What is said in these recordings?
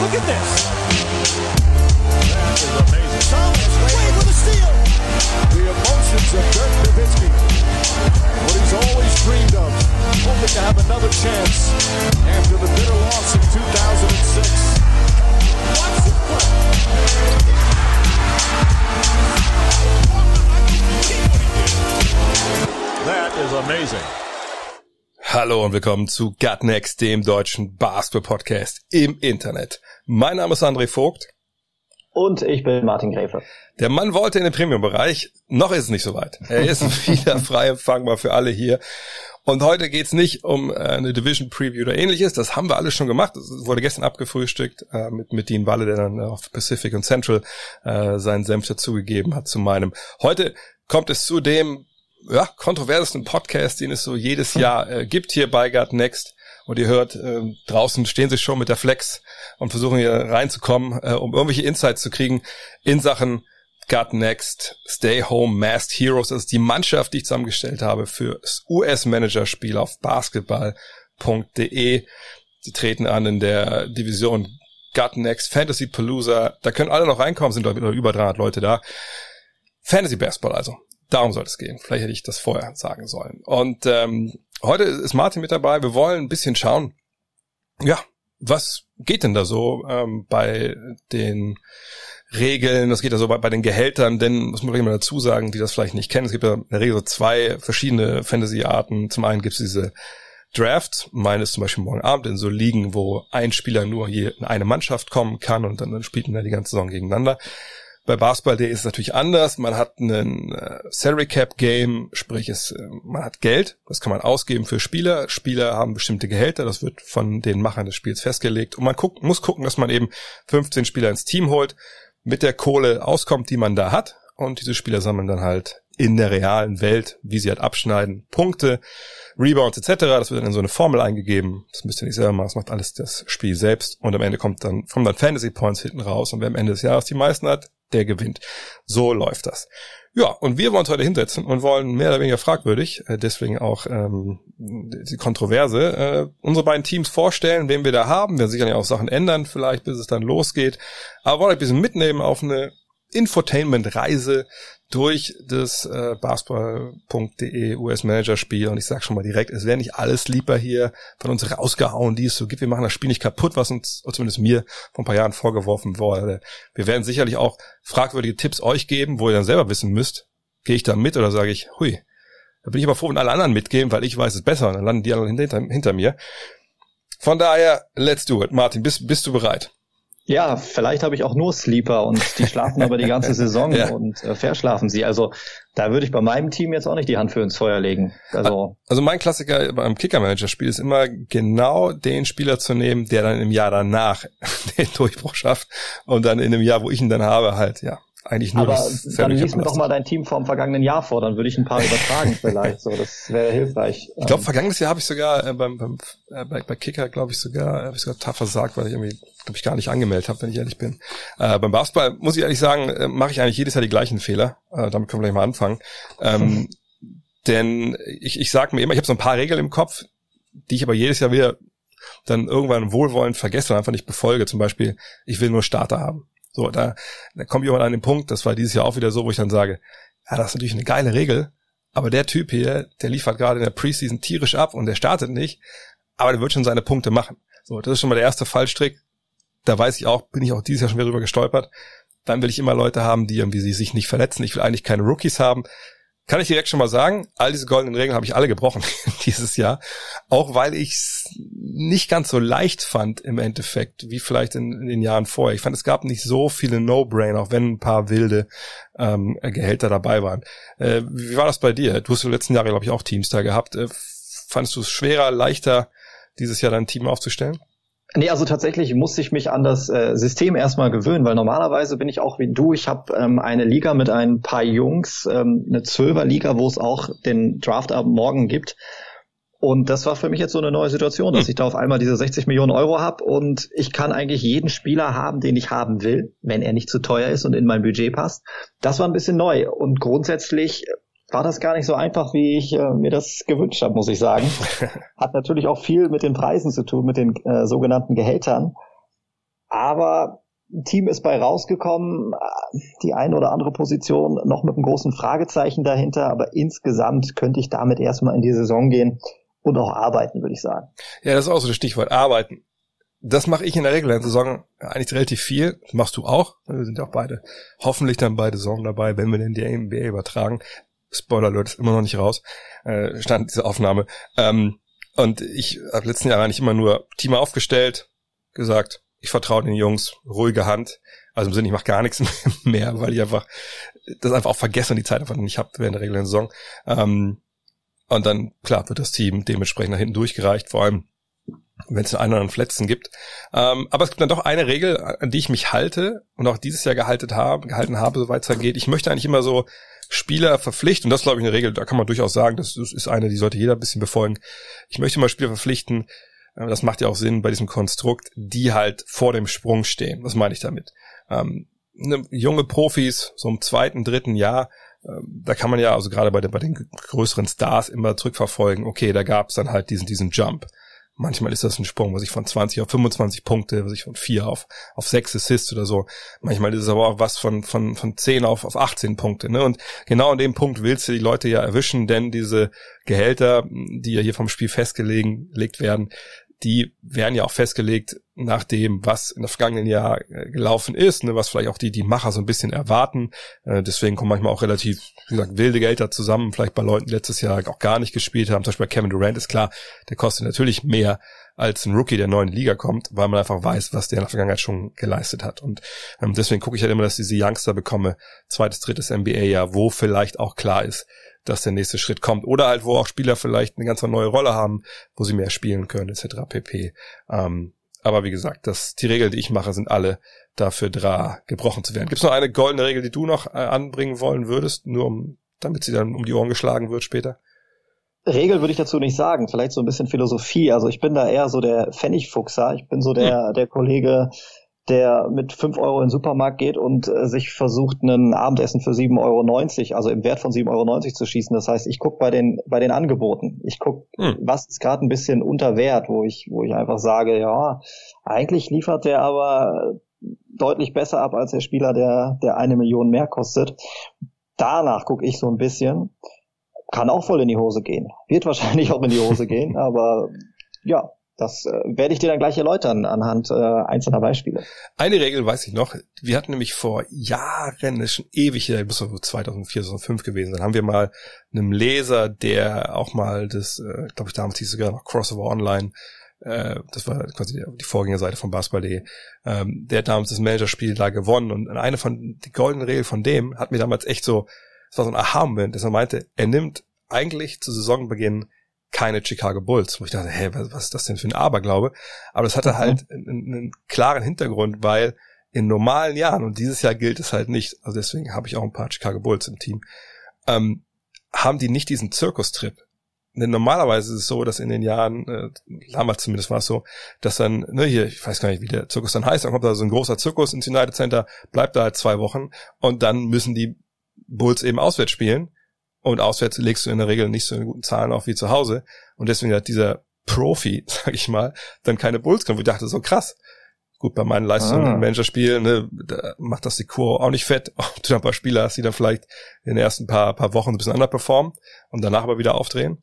Look at this. That is amazing. Thomas Wade with a steal. The emotions of Dirk Nowitzki. What he's always dreamed of. Hoping to have another chance after the bitter loss in 2006. Watch the play. That is amazing. Hallo und willkommen zu Gut Next, dem deutschen Basketball-Podcast im Internet. Mein Name ist André Vogt. Und ich bin Martin Gräfe. Der Mann wollte in den Premium-Bereich, noch ist es nicht soweit. Er ist wieder frei empfangbar für alle hier. Und heute geht's nicht um äh, eine Division Preview oder ähnliches. Das haben wir alles schon gemacht. Das wurde gestern abgefrühstückt äh, mit, mit Dean Walle, der dann auf Pacific und Central äh, seinen Senf dazugegeben hat zu meinem. Heute kommt es zu dem ja, kontroversesten Podcast, den es so jedes Jahr äh, gibt hier bei Gut Next. Und ihr hört, äh, draußen stehen sie schon mit der Flex und versuchen hier reinzukommen, äh, um irgendwelche Insights zu kriegen in Sachen Gut Next, Stay Home, Masked Heroes. Das ist die Mannschaft, die ich zusammengestellt habe für das US-Manager-Spiel auf basketball.de. Sie treten an in der Division Gut Next Fantasy Palooza. Da können alle noch reinkommen, sind über 300 Leute da. Fantasy Basketball also. Darum soll es gehen. Vielleicht hätte ich das vorher sagen sollen. Und ähm, heute ist Martin mit dabei. Wir wollen ein bisschen schauen, ja, was geht denn da so ähm, bei den Regeln, was geht da so bei, bei den Gehältern, denn muss man gleich mal dazu sagen, die das vielleicht nicht kennen, es gibt ja in der Regel so zwei verschiedene Fantasy-Arten. Zum einen gibt es diese Drafts, meines zum Beispiel morgen Abend in so Ligen, wo ein Spieler nur hier in eine Mannschaft kommen kann und dann, dann spielt man die ganze Saison gegeneinander. Bei Basketball.de ist es natürlich anders. Man hat einen äh, Salary Cap Game, sprich es, äh, man hat Geld, das kann man ausgeben für Spieler. Spieler haben bestimmte Gehälter, das wird von den Machern des Spiels festgelegt. Und man guckt, muss gucken, dass man eben 15 Spieler ins Team holt, mit der Kohle auskommt, die man da hat. Und diese Spieler sammeln dann halt in der realen Welt, wie sie halt abschneiden, Punkte, Rebounds etc. Das wird dann in so eine Formel eingegeben. Das müsst ihr nicht selber machen, das macht alles das Spiel selbst. Und am Ende kommt dann, kommen dann Fantasy Points hinten raus. Und wer am Ende des Jahres die meisten hat, der gewinnt. So läuft das. Ja, und wir wollen uns heute hinsetzen und wollen mehr oder weniger fragwürdig, äh, deswegen auch ähm, die Kontroverse, äh, unsere beiden Teams vorstellen, wen wir da haben. Wir sicherlich auch Sachen ändern, vielleicht bis es dann losgeht. Aber wollen euch ein bisschen mitnehmen auf eine Infotainment-Reise durch das äh, basketball.de US-Manager-Spiel und ich sag schon mal direkt, es wäre nicht alles lieber hier von uns rausgehauen, die es so gibt. Wir machen das Spiel nicht kaputt, was uns, zumindest mir, vor ein paar Jahren vorgeworfen wurde. Wir werden sicherlich auch fragwürdige Tipps euch geben, wo ihr dann selber wissen müsst, gehe ich da mit oder sage ich, hui, da bin ich aber froh, wenn alle anderen mitgehen, weil ich weiß es besser und dann landen die anderen hinter, hinter mir. Von daher, let's do it. Martin, bist, bist du bereit? Ja, vielleicht habe ich auch nur Sleeper und die schlafen aber die ganze Saison Ja. und äh, verschlafen sie. Also da würde ich bei meinem Team jetzt auch nicht die Hand für ins Feuer legen. Also Also mein Klassiker beim Kicker-Manager-Spiel ist immer genau den Spieler zu nehmen, der dann im Jahr danach den Durchbruch schafft und dann in dem Jahr, wo ich ihn dann habe, halt, ja, eigentlich nur aber das dann lies mir doch mal dein Team vom vergangenen Jahr vor, dann würde ich ein paar übertragen vielleicht. So, das wäre hilfreich. Ich glaube, Ähm, vergangenes Jahr habe ich sogar äh, beim, beim äh, bei, bei Kicker, glaube ich sogar, habe ich sogar tough versagt, weil ich irgendwie, glaube ich, gar nicht angemeldet habe, wenn ich ehrlich bin. Äh, beim Basketball muss ich ehrlich sagen, äh, mache ich eigentlich jedes Jahr die gleichen Fehler. Äh, damit können wir gleich mal anfangen. Ähm, denn ich, ich sage mir immer, ich habe so ein paar Regeln im Kopf, die ich aber jedes Jahr wieder dann irgendwann wohlwollend vergesse und einfach nicht befolge. Zum Beispiel, ich will nur Starter haben. So, da, da komme ich irgendwann an den Punkt, das war dieses Jahr auch wieder so, wo ich dann sage, ja, das ist natürlich eine geile Regel, aber der Typ hier, der liefert gerade in der Preseason tierisch ab und der startet nicht, aber der wird schon seine Punkte machen. So, das ist schon mal der erste Fallstrick. Da weiß ich auch, bin ich auch dieses Jahr schon wieder drüber gestolpert. Dann will ich immer Leute haben, die irgendwie sich nicht verletzen. Ich will eigentlich keine Rookies haben. Kann ich direkt schon mal sagen, all diese goldenen Regeln habe ich alle gebrochen dieses Jahr. Auch weil ich es nicht ganz so leicht fand im Endeffekt, wie vielleicht in, in den Jahren vorher. Ich fand, es gab nicht so viele No-Brain, auch wenn ein paar wilde ähm, Gehälter dabei waren. Äh, wie war das bei dir? Du hast die letzten Jahre, glaube ich, auch Teams da gehabt. Äh, fandest du es schwerer, leichter, dieses Jahr dein Team aufzustellen? Nee, also tatsächlich musste ich mich an das äh, System erstmal gewöhnen, weil normalerweise bin ich auch wie du. Ich habe ähm, eine Liga mit ein paar Jungs, ähm, eine Zwölfer-Liga, wo es auch den Draft ab morgen gibt. Und das war für mich jetzt so eine neue Situation, dass ich da auf einmal diese 60 Millionen Euro habe und ich kann eigentlich jeden Spieler haben, den ich haben will, wenn er nicht zu teuer ist und in mein Budget passt. Das war ein bisschen neu und grundsätzlich war das gar nicht so einfach, wie ich äh, mir das gewünscht habe, muss ich sagen. Hat natürlich auch viel mit den Preisen zu tun, mit den äh, sogenannten Gehältern. Aber Team ist bei rausgekommen, die eine oder andere Position noch mit einem großen Fragezeichen dahinter, aber insgesamt könnte ich damit erstmal in die Saison gehen und auch arbeiten, würde ich sagen. Ja, das ist auch so das Stichwort, arbeiten. Das mache ich in der regulären Saison eigentlich relativ viel. Das machst du auch. Wir sind ja auch beide hoffentlich dann beide Saison dabei, wenn wir denn die NBA übertragen. Spoiler Alert ist immer noch nicht raus. Äh, stand diese Aufnahme. Ähm, und ich habe letzten Jahr eigentlich immer nur Team aufgestellt, gesagt, ich vertraue den Jungs, ruhige Hand. Also im Sinne, ich mache gar nichts mehr, weil ich einfach das einfach auch vergesse und die Zeit einfach nicht habe während der regulären Saison. Ähm, und dann, klar, wird das Team dementsprechend nach hinten durchgereicht, vor allem wenn es einen oder anderen Fletzen gibt. Ähm, aber es gibt dann doch eine Regel, an die ich mich halte und auch dieses Jahr gehalten habe, gehalten habe, soweit es geht. Ich möchte eigentlich immer so Spieler verpflichten, und das ist, glaube ich eine Regel, da kann man durchaus sagen, das ist eine, die sollte jeder ein bisschen befolgen. Ich möchte mal Spieler verpflichten, äh, das macht ja auch Sinn bei diesem Konstrukt, die halt vor dem Sprung stehen. Was meine ich damit? Ähm, ne, junge Profis, so im zweiten, dritten Jahr, ähm, da kann man ja also gerade bei, den, bei den größeren Stars immer zurückverfolgen, okay, da gab es dann halt diesen, diesen Jump. Manchmal ist das ein Sprung, was ich von 20 auf 25 Punkte, was ich von 4 auf, auf 6 Assists oder so. Manchmal ist es aber auch was von, von, von 10 auf, auf 18 Punkte. Ne? Und genau an dem Punkt willst du die Leute ja erwischen, denn diese Gehälter, die ja hier vom Spiel festgelegt werden, die werden ja auch festgelegt nach dem, was in der vergangenen Jahr äh, gelaufen ist, ne, was vielleicht auch die, die Macher so ein bisschen erwarten. Äh, deswegen kommen manchmal auch relativ, wie gesagt, wilde Gelder zusammen, vielleicht bei Leuten, die letztes Jahr auch gar nicht gespielt haben. Zum Beispiel bei Kevin Durant ist klar, der kostet natürlich mehr als ein Rookie, der neuen Liga kommt, weil man einfach weiß, was der in der Vergangenheit schon geleistet hat. Und ähm, deswegen gucke ich halt immer, dass ich diese Youngster bekomme, zweites, drittes NBA-Jahr, wo vielleicht auch klar ist, dass der nächste Schritt kommt. Oder halt, wo auch Spieler vielleicht eine ganz neue Rolle haben, wo sie mehr spielen können, etc. pp. Ähm, aber wie gesagt, das, die Regeln, die ich mache, sind alle dafür da, gebrochen zu werden. Gibt es noch eine goldene Regel, die du noch äh, anbringen wollen würdest, nur um, damit sie dann um die Ohren geschlagen wird später? Regel würde ich dazu nicht sagen, vielleicht so ein bisschen Philosophie. Also ich bin da eher so der Pfennigfuchser. Ich bin so der, hm. der Kollege, der mit fünf Euro in den Supermarkt geht und äh, sich versucht, ein Abendessen für 7,90 Euro, also im Wert von 7,90 Euro zu schießen. Das heißt, ich gucke bei den, bei den Angeboten. Ich gucke, hm. was ist gerade ein bisschen unter Wert, wo ich, wo ich einfach sage, ja, eigentlich liefert der aber deutlich besser ab als der Spieler, der, der eine Million mehr kostet. Danach gucke ich so ein bisschen kann auch voll in die Hose gehen. Wird wahrscheinlich auch in die Hose gehen, aber ja, das äh, werde ich dir dann gleich erläutern anhand äh, einzelner Beispiele. Eine Regel weiß ich noch. Wir hatten nämlich vor Jahren, das ist schon ewig, das muss so 2004, 2005 gewesen sein, haben wir mal einem Leser, der auch mal das, äh, glaube ich damals hieß es sogar noch Crossover Online, äh, das war quasi die, Vorgängerseite von Basketball.de, ähm, der hat damals das Managerspiel da gewonnen und eine von, die goldenen Regeln von dem hat mir damals echt so es war so ein Aha-Moment, dass er meinte, er nimmt eigentlich zu Saisonbeginn keine Chicago Bulls, wo ich dachte, hey, was, was ist das denn für ein Aberglaube? Aber das hatte mhm. halt einen, einen, klaren Hintergrund, weil in normalen Jahren, und dieses Jahr gilt es halt nicht, also deswegen habe ich auch ein paar Chicago Bulls im Team, ähm, haben die nicht diesen Zirkustrip. Denn normalerweise ist es so, dass in den Jahren, äh, damals zumindest war es so, dass dann, ne, hier, ich weiß gar nicht, wie der Zirkus dann heißt, dann kommt da so ein großer Zirkus ins United Center, bleibt da halt zwei Wochen und dann müssen die Bulls eben auswärts spielen. Und auswärts legst du in der Regel nicht so guten Zahlen auf wie zu Hause. Und deswegen hat dieser Profi, sag ich mal, dann keine Bulls genommen. Ich dachte so krass. Gut, bei meinen Leistungen ah. im Managerspiel, ne, da macht das die Kur auch nicht fett. Ob du ein paar Spieler hast, die dann vielleicht in den ersten paar, paar Wochen ein bisschen underperformen und danach aber wieder aufdrehen.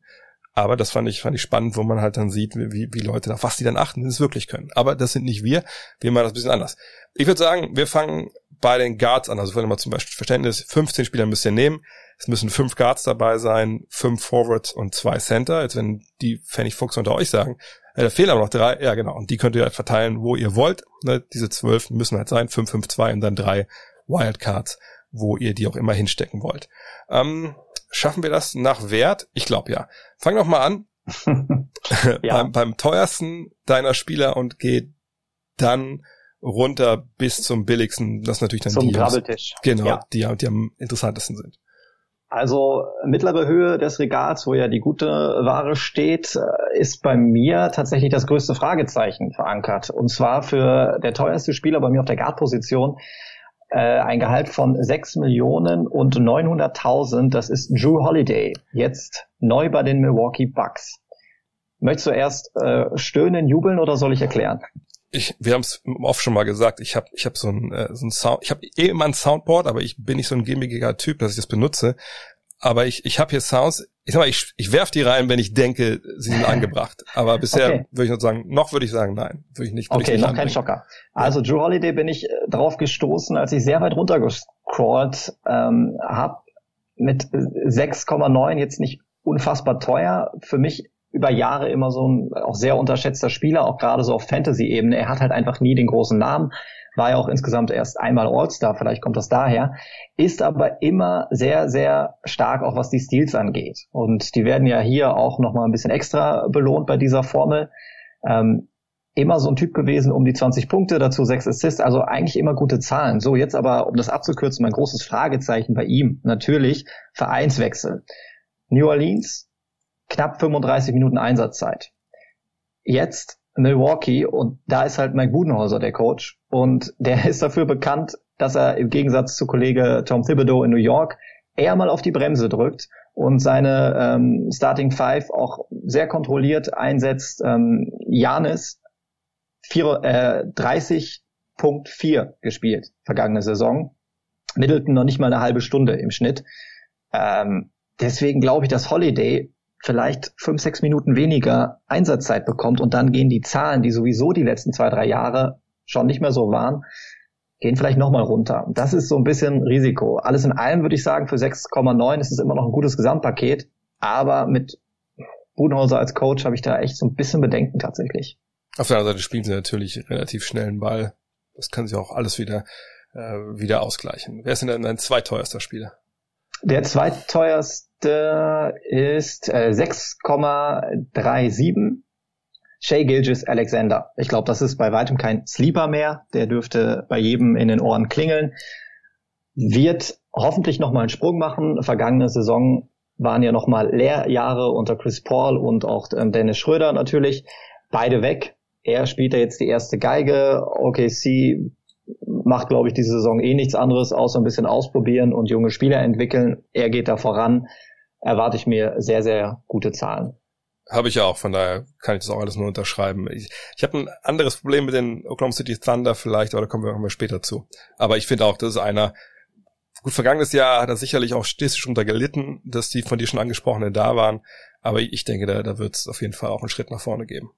Aber das fand ich, fand ich spannend, wo man halt dann sieht, wie, wie Leute nach was die dann achten, die es wirklich können. Aber das sind nicht wir. Wir machen das ein bisschen anders. Ich würde sagen, wir fangen bei den Guards an. Also wenn man zum Beispiel Verständnis, 15 Spieler müsst ihr nehmen. Es müssen fünf Guards dabei sein, fünf Forwards und zwei Center. Jetzt wenn die Fanny Fuchs unter euch sagen, äh, da fehlen aber noch drei. Ja, genau. Und die könnt ihr halt verteilen, wo ihr wollt. Ne? Diese zwölf müssen halt sein, fünf, fünf, zwei und dann drei Wildcards, wo ihr die auch immer hinstecken wollt. Ähm, schaffen wir das nach Wert? Ich glaube ja. Fang doch mal an. ja. beim, beim teuersten deiner Spieler und geh dann runter bis zum billigsten, das natürlich dann zum die Grabbeltisch. Genau, ja. die, die am interessantesten sind. Also mittlere Höhe des Regals, wo ja die gute Ware steht, äh, ist bei mir tatsächlich das größte Fragezeichen verankert. Und zwar für der teuerste Spieler bei mir auf der Guard-Position äh, ein Gehalt von 6 Millionen und 900.000. Das ist Drew Holiday, jetzt neu bei den Milwaukee Bucks. Möchtest du erst äh, stöhnen, jubeln oder soll ich erklären? Ich, wir haben es oft schon mal gesagt, ich habe ich hab so ein, äh, so ein Sound, ich habe eh immer ein Soundboard, aber ich bin nicht so ein gimmickiger Typ, dass ich das benutze. Aber ich, ich habe hier Sounds, ich sag mal, ich, ich werf die rein, wenn ich denke, sie sind angebracht. Aber bisher okay. würde ich noch sagen, noch würde ich sagen, nein. Würde ich nicht. Würd okay, ich nicht noch kein Schocker. Also Drew Holiday bin ich äh, drauf gestoßen, als ich sehr weit runtergescrollt ähm, habe. Mit 6,9 jetzt nicht unfassbar teuer. Für mich über Jahre immer so ein auch sehr unterschätzter Spieler, auch gerade so auf Fantasy-Ebene. Er hat halt einfach nie den großen Namen, war ja auch insgesamt erst einmal All-Star, vielleicht kommt das daher, ist aber immer sehr, sehr stark, auch was die Steals angeht. Und die werden ja hier auch nochmal ein bisschen extra belohnt bei dieser Formel. Ähm, immer so ein Typ gewesen, um die 20 Punkte, dazu 6 Assists, also eigentlich immer gute Zahlen. So, jetzt aber, um das abzukürzen, mein großes Fragezeichen bei ihm, natürlich Vereinswechsel. New Orleans, knapp 35 Minuten Einsatzzeit. Jetzt Milwaukee und da ist halt Mike Budenhauser der Coach und der ist dafür bekannt, dass er im Gegensatz zu Kollege Tom Thibodeau in New York eher mal auf die Bremse drückt und seine ähm, Starting Five auch sehr kontrolliert einsetzt. Ähm, Janis äh, 30.4 gespielt vergangene Saison. Middleton noch nicht mal eine halbe Stunde im Schnitt. Ähm, deswegen glaube ich, dass Holiday vielleicht fünf, sechs Minuten weniger Einsatzzeit bekommt und dann gehen die Zahlen, die sowieso die letzten zwei, drei Jahre schon nicht mehr so waren, gehen vielleicht nochmal runter. Das ist so ein bisschen Risiko. Alles in allem würde ich sagen, für 6,9 ist es immer noch ein gutes Gesamtpaket, aber mit Budenhauser als Coach habe ich da echt so ein bisschen Bedenken tatsächlich. Auf der anderen Seite spielen sie natürlich relativ schnell einen Ball. Das kann sich auch alles wieder, äh, wieder ausgleichen. Wer ist denn dein zweiteuerster Spieler? Der zweiteuerste ist äh, 6,37. Shay Gilgis Alexander. Ich glaube, das ist bei weitem kein Sleeper mehr. Der dürfte bei jedem in den Ohren klingeln. Wird hoffentlich nochmal einen Sprung machen. Vergangene Saison waren ja nochmal Lehrjahre unter Chris Paul und auch ähm, Dennis Schröder natürlich. Beide weg. Er spielt ja jetzt die erste Geige. OKC macht, glaube ich, diese Saison eh nichts anderes, außer ein bisschen ausprobieren und junge Spieler entwickeln. Er geht da voran. Erwarte ich mir sehr, sehr gute Zahlen. Habe ich ja auch, von daher kann ich das auch alles nur unterschreiben. Ich, ich habe ein anderes Problem mit den Oklahoma City Thunder vielleicht, aber da kommen wir, kommen wir später zu. Aber ich finde auch, das ist einer, gut, vergangenes Jahr hat er sicherlich auch statistisch unter gelitten, dass die von dir schon angesprochenen da waren. Aber ich denke, da, da wird es auf jeden Fall auch einen Schritt nach vorne geben.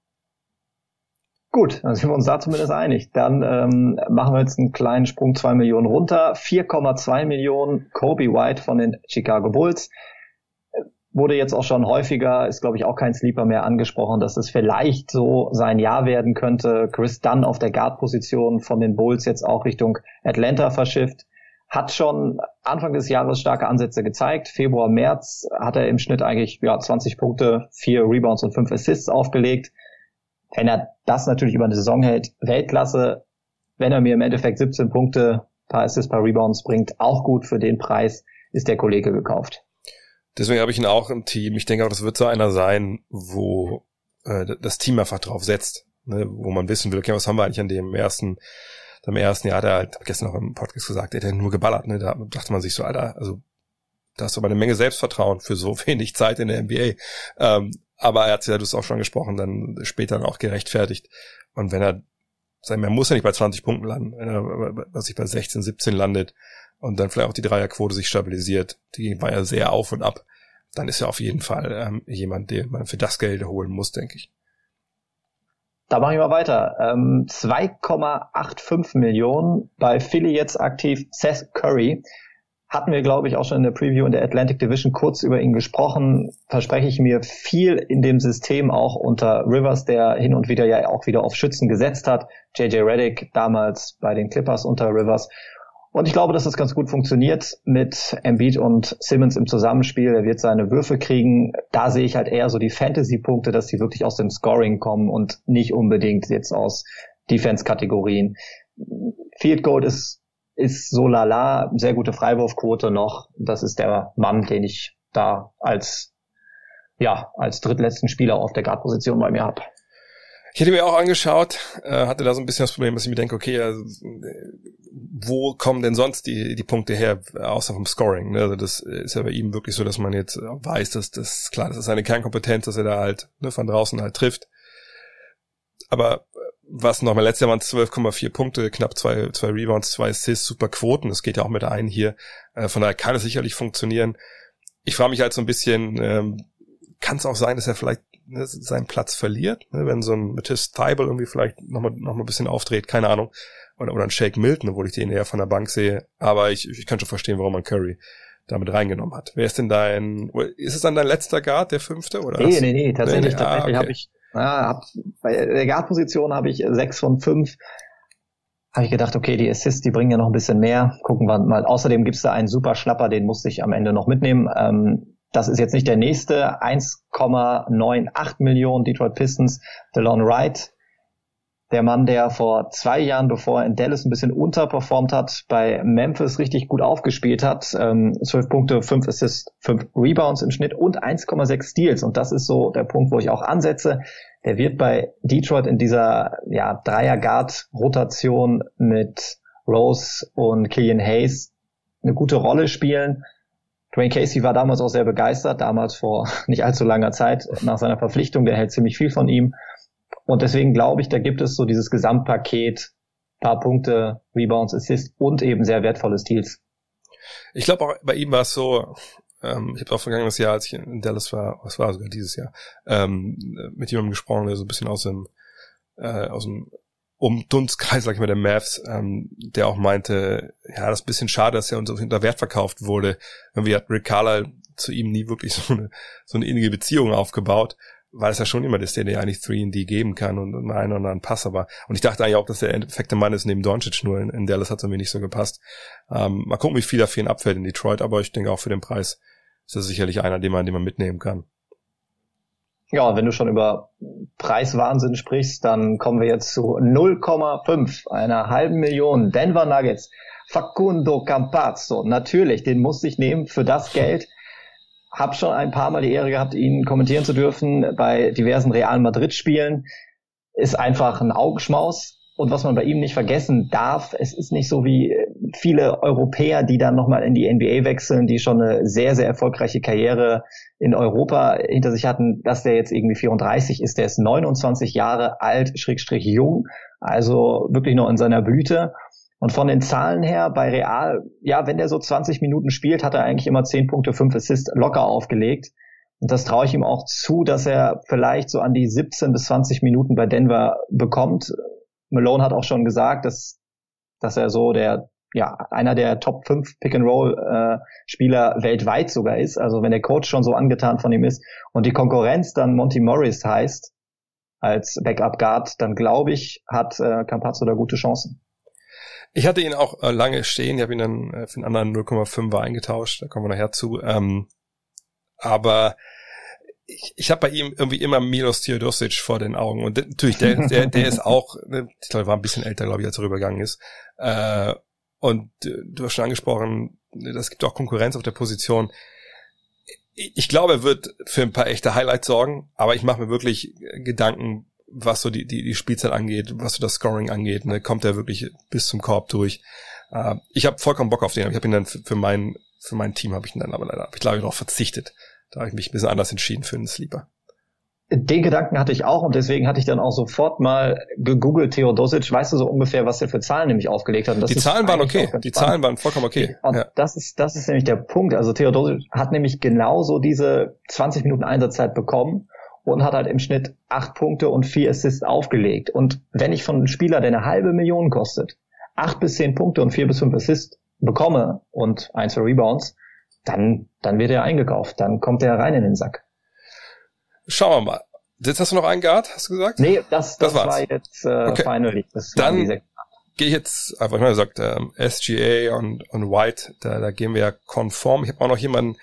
Gut, dann sind wir uns da zumindest einig. Dann ähm, machen wir jetzt einen kleinen Sprung zwei Millionen runter. 4,2 Millionen Kobe White von den Chicago Bulls. Wurde jetzt auch schon häufiger, ist glaube ich auch kein Sleeper mehr angesprochen, dass es vielleicht so sein Jahr werden könnte. Chris Dunn auf der Guard-Position von den Bulls jetzt auch Richtung Atlanta verschifft. Hat schon Anfang des Jahres starke Ansätze gezeigt. Februar, März hat er im Schnitt eigentlich ja, 20 Punkte, 4 Rebounds und 5 Assists aufgelegt wenn er das natürlich über eine Saison hält, Weltklasse. Wenn er mir im Endeffekt 17 Punkte, paar Assists, paar Rebounds bringt, auch gut für den Preis, ist der Kollege gekauft. Deswegen habe ich ihn auch im Team. Ich denke auch, das wird so einer sein, wo äh, das Team einfach drauf setzt, ne? wo man wissen will, okay, was haben wir eigentlich an dem ersten, am ersten Jahr, der halt gestern noch im Podcast gesagt, der hat nur geballert, ne? Da dachte man sich so, Alter, also da hast du aber eine Menge Selbstvertrauen für so wenig Zeit in der NBA. Ähm, aber er hat ja, du hast auch schon gesprochen, dann später auch gerechtfertigt. Und wenn er, sagen wir, muss ja nicht bei 20 Punkten landen, wenn er, was sich bei 16, 17 landet und dann vielleicht auch die Dreierquote sich stabilisiert, die war ja sehr auf und ab, dann ist er auf jeden Fall ähm, jemand, den man für das Geld holen muss, denke ich. Da mache ich mal weiter. Ähm, 2,85 Millionen bei Philly jetzt aktiv Seth Curry hatten wir, glaube ich, auch schon in der Preview in der Atlantic Division kurz über ihn gesprochen. Verspreche ich mir viel in dem System auch unter Rivers, der hin und wieder ja auch wieder auf Schützen gesetzt hat. JJ Reddick damals bei den Clippers unter Rivers. Und ich glaube, dass das ganz gut funktioniert mit Embiid und Simmons im Zusammenspiel. Er wird seine Würfe kriegen. Da sehe ich halt eher so die Fantasy-Punkte, dass die wirklich aus dem Scoring kommen und nicht unbedingt jetzt aus Defense-Kategorien. Field Goal ist ist so lala, sehr gute Freiwurfquote noch. Das ist der Mann, den ich da als, ja, als drittletzten Spieler auf der Guard-Position bei mir habe. Ich hätte mir auch angeschaut, äh, hatte da so ein bisschen das Problem, dass ich mir denke, okay, also, wo kommen denn sonst die, die Punkte her, außer vom Scoring? Ne? Also das ist ja bei ihm wirklich so, dass man jetzt weiß, dass das klar, das ist seine Kernkompetenz, dass er da halt ne, von draußen halt trifft. Aber was nochmal letztes Jahr waren 12,4 Punkte, knapp zwei, zwei Rebounds, zwei Assists, super Quoten. Das geht ja auch mit ein hier. Äh, von daher kann es sicherlich funktionieren. Ich frage mich halt so ein bisschen, ähm, kann es auch sein, dass er vielleicht ne, seinen Platz verliert, ne, wenn so ein Matisse Thibel irgendwie vielleicht nochmal noch mal ein bisschen aufdreht, keine Ahnung. Oder, oder ein Shake Milton, obwohl ich den eher von der Bank sehe. Aber ich, ich kann schon verstehen, warum man Curry damit reingenommen hat. Wer ist denn dein, ist es dann dein letzter Guard, der fünfte? Oder nee, nee, nee, tatsächlich, nee, nee. tatsächlich ah, okay. habe ich, ja, hab, bei der Guard-Position habe ich sechs von fünf. Habe ich gedacht, okay, die Assists, die bringen ja noch ein bisschen mehr. Gucken wir mal. Außerdem gibt's da einen super Schnapper, den musste ich am Ende noch mitnehmen. Ähm, das ist jetzt nicht der nächste. 1,98 Millionen Detroit Pistons. DeLon Wright der Mann, der vor zwei Jahren, bevor er in Dallas ein bisschen unterperformt hat, bei Memphis richtig gut aufgespielt hat. Ähm, 12 Punkte, 5 Assists, 5 Rebounds im Schnitt und 1,6 Steals. Und das ist so der Punkt, wo ich auch ansetze. Der wird bei Detroit in dieser ja, Dreier-Guard-Rotation mit Rose und Killian Hayes eine gute Rolle spielen. Dwayne Casey war damals auch sehr begeistert, damals vor nicht allzu langer Zeit nach seiner Verpflichtung. Der hält ziemlich viel von ihm. Und deswegen glaube ich, da gibt es so dieses Gesamtpaket, paar Punkte, Rebounds, Assists und eben sehr wertvolle Steals. Ich glaube auch bei ihm war es so, ähm, ich habe auch vergangenes Jahr, als ich in Dallas war, was war sogar dieses Jahr, ähm, mit jemandem gesprochen, der so ein bisschen aus dem, äh, aus dem um Dunstkreis, sag ich mal, der Mavs, ähm, der auch meinte, ja, das ist ein bisschen schade, dass er uns unter Wert verkauft wurde. Irgendwie hat Rick Carlisle zu ihm nie wirklich so eine, so eine innige Beziehung aufgebaut weil es ja schon immer ist, der dir eigentlich 3D geben kann und, und einen oder anderen Pass, aber und ich dachte eigentlich auch, dass der perfekte Mann ist neben Doncic, nur in, in Dallas hat es irgendwie nicht so gepasst. Ähm, mal gucken, wie viel da für ihn abfällt in Detroit, aber ich denke auch für den Preis ist das sicherlich einer, den man, den man mitnehmen kann. Ja, wenn du schon über Preiswahnsinn sprichst, dann kommen wir jetzt zu 0,5, einer halben Million Denver Nuggets. Facundo Campazzo, natürlich, den musste ich nehmen für das Geld habe schon ein paar Mal die Ehre gehabt, ihn kommentieren zu dürfen bei diversen Real Madrid-Spielen. Ist einfach ein Augenschmaus. Und was man bei ihm nicht vergessen darf, es ist nicht so wie viele Europäer, die dann nochmal in die NBA wechseln, die schon eine sehr, sehr erfolgreiche Karriere in Europa hinter sich hatten, dass der jetzt irgendwie 34 ist. Der ist 29 Jahre alt, schrägstrich jung, also wirklich noch in seiner Blüte. Und von den Zahlen her bei Real, ja, wenn der so 20 Minuten spielt, hat er eigentlich immer 10 Punkte, 5 Assists locker aufgelegt. Und das traue ich ihm auch zu, dass er vielleicht so an die 17 bis 20 Minuten bei Denver bekommt. Malone hat auch schon gesagt, dass, dass er so der, ja, einer der Top 5 Pick-and-Roll-Spieler äh, weltweit sogar ist. Also wenn der Coach schon so angetan von ihm ist und die Konkurrenz dann Monty Morris heißt, als Backup Guard, dann glaube ich, hat äh, Campazzo da gute Chancen. Ich hatte ihn auch äh, lange stehen, ich habe ihn dann äh, für einen anderen 0,5er eingetauscht, da kommen wir nachher zu. Ähm, aber ich, ich habe bei ihm irgendwie immer Milos Theodosic vor den Augen. Und natürlich, der, der, der ist auch, ne, ich glaube, war ein bisschen älter, glaube ich, als er rübergegangen ist. Äh, und äh, du hast schon angesprochen, das gibt auch Konkurrenz auf der Position. Ich glaube, er wird für ein paar echte Highlights sorgen, aber ich mache mir wirklich Gedanken, was so die, die, die Spielzeit angeht, was so das Scoring angeht, ne, kommt er wirklich bis zum Korb durch. Äh, ich habe vollkommen Bock auf den, ich habe ihn dann für, für mein für mein Team habe ich ihn dann aber leider, hab ich glaube ich darauf verzichtet. Da habe ich mich ein bisschen anders entschieden für einen Sleeper. Den Gedanken hatte ich auch und deswegen hatte ich dann auch sofort mal gegoogelt Theodosic. Weißt du so ungefähr, was er für Zahlen nämlich aufgelegt hat? die Zahlen waren okay. Die Zahlen waren vollkommen okay. Und ja. das ist, das ist nämlich der Punkt. Also Theodosic hat nämlich genauso diese 20 Minuten Einsatzzeit bekommen und hat halt im Schnitt acht Punkte und vier Assists aufgelegt. Und wenn ich von einem Spieler, der eine halbe Million kostet, acht bis zehn Punkte und vier bis fünf Assists bekomme und ein, zwei Rebounds, dann, dann wird er eingekauft. Dann kommt er rein in den Sack. Schauen wir mal. Jetzt hast du noch einen Guard, hast du gesagt? Nee, das, das, das war jetzt äh, okay. finally. Das dann gehe ich jetzt, einfach mal gesagt, ähm, SGA und, und White, da, da gehen wir ja konform. Ich habe auch noch jemanden,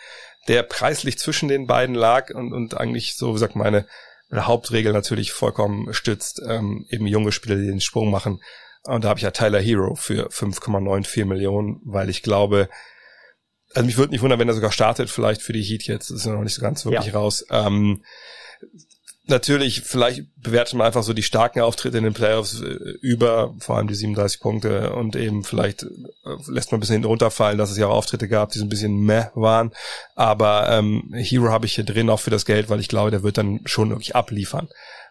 der preislich zwischen den beiden lag und, und eigentlich so, wie gesagt, meine, Hauptregel natürlich vollkommen stützt, ähm, eben junge Spieler, die den Sprung machen. Und da habe ich ja Tyler Hero für 5,94 Millionen, weil ich glaube, also mich würde nicht wundern, wenn er sogar startet, vielleicht für die Heat jetzt, das ist ja noch nicht so ganz wirklich ja. raus. Ähm, natürlich, vielleicht bewertet man einfach so die starken Auftritte in den Playoffs äh, über, vor allem die 37 Punkte und eben vielleicht äh, lässt man ein bisschen hinten runterfallen, dass es ja auch Auftritte gab, die so ein bisschen meh waren. Aber ähm, Hero habe ich hier drin auch für das Geld, weil ich glaube, der wird dann schon wirklich abliefern.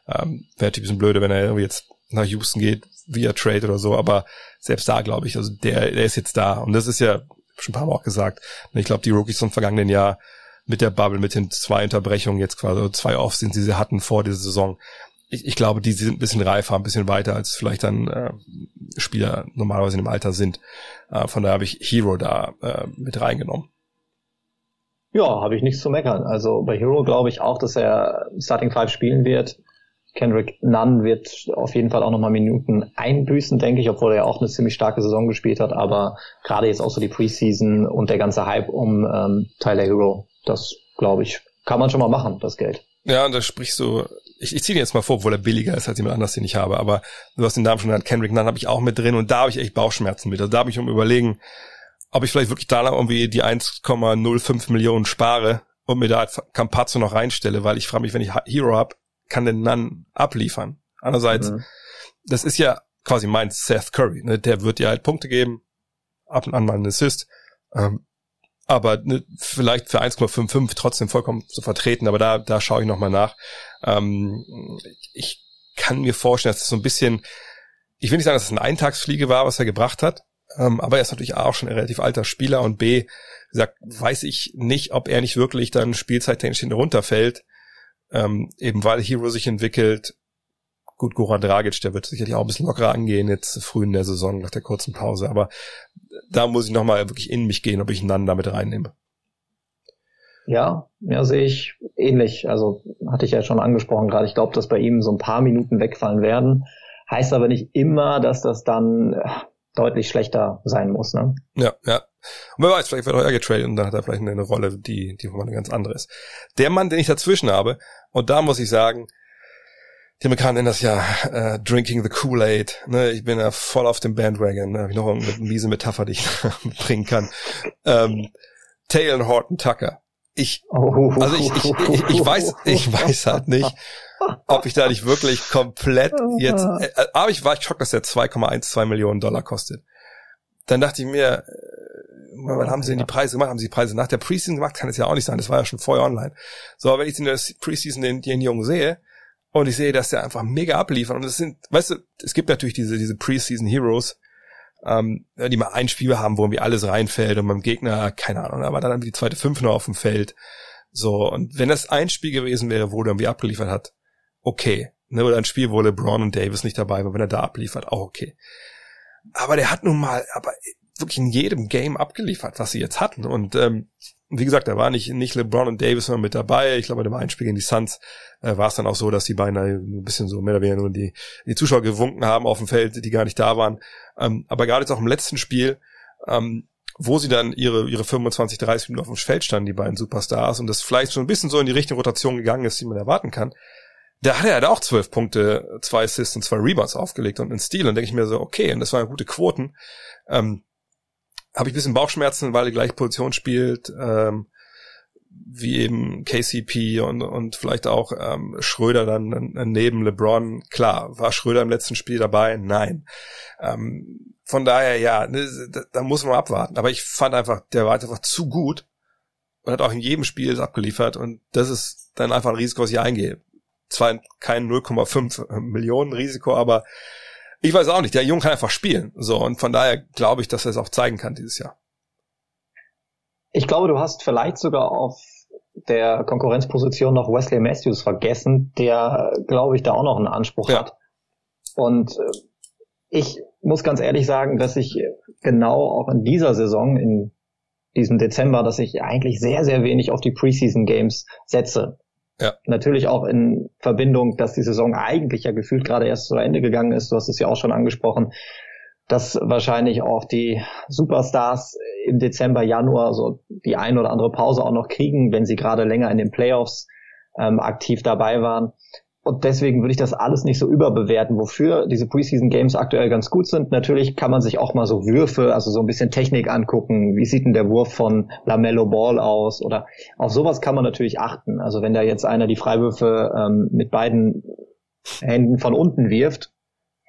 Ähm, Wäre ein bisschen blöde, wenn er irgendwie jetzt nach Houston geht, via Trade oder so, aber selbst da glaube ich, also der, der ist jetzt da. Und das ist ja, schon ein paar Mal auch gesagt, ich glaube, die Rookies vom vergangenen Jahr mit der Bubble, mit den zwei Unterbrechungen jetzt quasi, zwei Offs, die sie hatten vor dieser Saison, ich, ich glaube, die sind ein bisschen reifer, ein bisschen weiter, als vielleicht dann äh, Spieler normalerweise in dem Alter sind. Äh, von daher habe ich Hero da äh, mit reingenommen. Ja, habe ich nichts zu meckern. Also bei Hero glaube ich auch, dass er Starting Five spielen wird. Kendrick Nunn wird auf jeden Fall auch nochmal Minuten einbüßen, denke ich, obwohl er auch eine ziemlich starke Saison gespielt hat. Aber gerade jetzt auch so die Preseason und der ganze Hype um ähm, Tyler Hero, das glaube ich, kann man schon mal machen, das Geld. Ja, und da sprichst du, ich, ich ziehe den jetzt mal vor, obwohl er billiger ist als jemand anders, den ich habe, aber du hast den Namen schon genannt, Kendrick Nunn habe ich auch mit drin und da habe ich echt Bauchschmerzen mit. Also da habe ich um überlegen, ob ich vielleicht wirklich da irgendwie die 1,05 Millionen spare und mir da Campazzo noch reinstelle, weil ich frage mich, wenn ich Hero hab, kann den Nunn abliefern. Andererseits, mhm. das ist ja quasi mein Seth Curry, ne? der wird dir halt Punkte geben, ab und an mal einen Assist, ähm, aber ne, vielleicht für 1,55 trotzdem vollkommen zu vertreten, aber da, da schaue ich nochmal nach. Ähm, ich kann mir vorstellen, dass es so ein bisschen, ich will nicht sagen, dass es eine Eintagsfliege war, was er gebracht hat, ähm, aber er ist natürlich auch schon ein relativ alter Spieler und B, gesagt, weiß ich nicht, ob er nicht wirklich dann spielzeittechnisch hinunterfällt, ähm, eben weil Hero sich entwickelt. Gut, Goran Dragic, der wird sicherlich auch ein bisschen lockerer angehen jetzt früh in der Saison nach der kurzen Pause, aber da muss ich nochmal wirklich in mich gehen, ob ich einen damit reinnehme. Ja, ja, sehe ich ähnlich. Also hatte ich ja schon angesprochen gerade. Ich glaube, dass bei ihm so ein paar Minuten wegfallen werden. Heißt aber nicht immer, dass das dann äh, deutlich schlechter sein muss. Ne? Ja, ja. Und wer weiß, vielleicht wird er getradet und dann hat er vielleicht eine Rolle, die, die eine ganz andere ist. Der Mann, den ich dazwischen habe, und da muss ich sagen, die Amerikaner nennen das ja äh, Drinking the Kool-Aid. Ne? Ich bin ja voll auf dem Bandwagon. Ne? Habe ich noch eine miese Metapher, die ich bringen kann. Ähm, Taylor Horton Tucker. Ich, also ich, ich, ich, ich weiß, ich weiß halt nicht, ob ich da nicht wirklich komplett jetzt, äh, aber ich war schockt, dass der 2,12 Millionen Dollar kostet. Dann dachte ich mir, äh, wann haben sie denn die Preise gemacht? Haben sie die Preise nach der Preseason gemacht? Kann es ja auch nicht sein. Das war ja schon vorher online. So, aber wenn ich in der Preseason den, den Jungen sehe, und ich sehe, dass der einfach mega abliefert. Und es sind, weißt du, es gibt natürlich diese, diese Preseason Heroes, ähm, die mal ein Spiel haben, wo irgendwie alles reinfällt und beim Gegner, keine Ahnung, aber dann die zweite Fünf noch auf dem Feld. So, und wenn das ein Spiel gewesen wäre, wo der irgendwie abgeliefert hat, okay. Ne, oder ein Spiel, wo LeBron und Davis nicht dabei waren, wenn er da abliefert, auch okay. Aber der hat nun mal, aber wirklich in jedem Game abgeliefert, was sie jetzt hatten. Und ähm, wie gesagt, da war nicht, nicht LeBron und Davis noch mit dabei. Ich glaube, bei dem Einspiel gegen die Suns äh, war es dann auch so, dass die beiden ein bisschen so mehr oder weniger nur die, die Zuschauer gewunken haben auf dem Feld, die gar nicht da waren. Ähm, aber gerade jetzt auch im letzten Spiel, ähm, wo sie dann ihre, ihre 25, 30 Minuten auf dem Feld standen, die beiden Superstars, und das vielleicht schon ein bisschen so in die richtige Rotation gegangen ist, die man erwarten kann, da hat er halt auch zwölf Punkte, zwei Assists und zwei Rebounds aufgelegt und einen Stil. Und denke ich mir so, okay, und das waren gute Quoten. Ähm, habe ich ein bisschen Bauchschmerzen, weil er gleich Position spielt, ähm, wie eben KCP und, und vielleicht auch ähm, Schröder dann neben LeBron. Klar, war Schröder im letzten Spiel dabei? Nein. Ähm, von daher, ja, ne, da, da, muss man abwarten. Aber ich fand einfach, der war einfach zu gut und hat auch in jedem Spiel abgeliefert und das ist dann einfach ein Risiko, was ich eingehe. Zwar kein 0,5 Millionen Risiko, aber ich weiß auch nicht, der Junge kann einfach spielen. So, und von daher glaube ich, dass er es auch zeigen kann dieses Jahr. Ich glaube, du hast vielleicht sogar auf der Konkurrenzposition noch Wesley Matthews vergessen, der, glaube ich, da auch noch einen Anspruch ja. hat. Und äh, ich muss ganz ehrlich sagen, dass ich genau auch in dieser Saison, in diesem Dezember, dass ich eigentlich sehr, sehr wenig auf die Preseason Games setze. Ja. Natürlich auch in Verbindung, dass die Saison eigentlich ja gefühlt gerade erst zu Ende gegangen ist. Du hast es ja auch schon angesprochen, dass wahrscheinlich auch die Superstars im Dezember, Januar so die ein oder andere Pause auch noch kriegen, wenn sie gerade länger in den Playoffs ähm, aktiv dabei waren. Und deswegen würde ich das alles nicht so überbewerten, wofür diese Preseason Games aktuell ganz gut sind. Natürlich kann man sich auch mal so Würfe, also so ein bisschen Technik angucken. Wie sieht denn der Wurf von Lamello Ball aus? Oder auf sowas kann man natürlich achten. Also wenn da jetzt einer die Freiwürfe ähm, mit beiden Händen von unten wirft,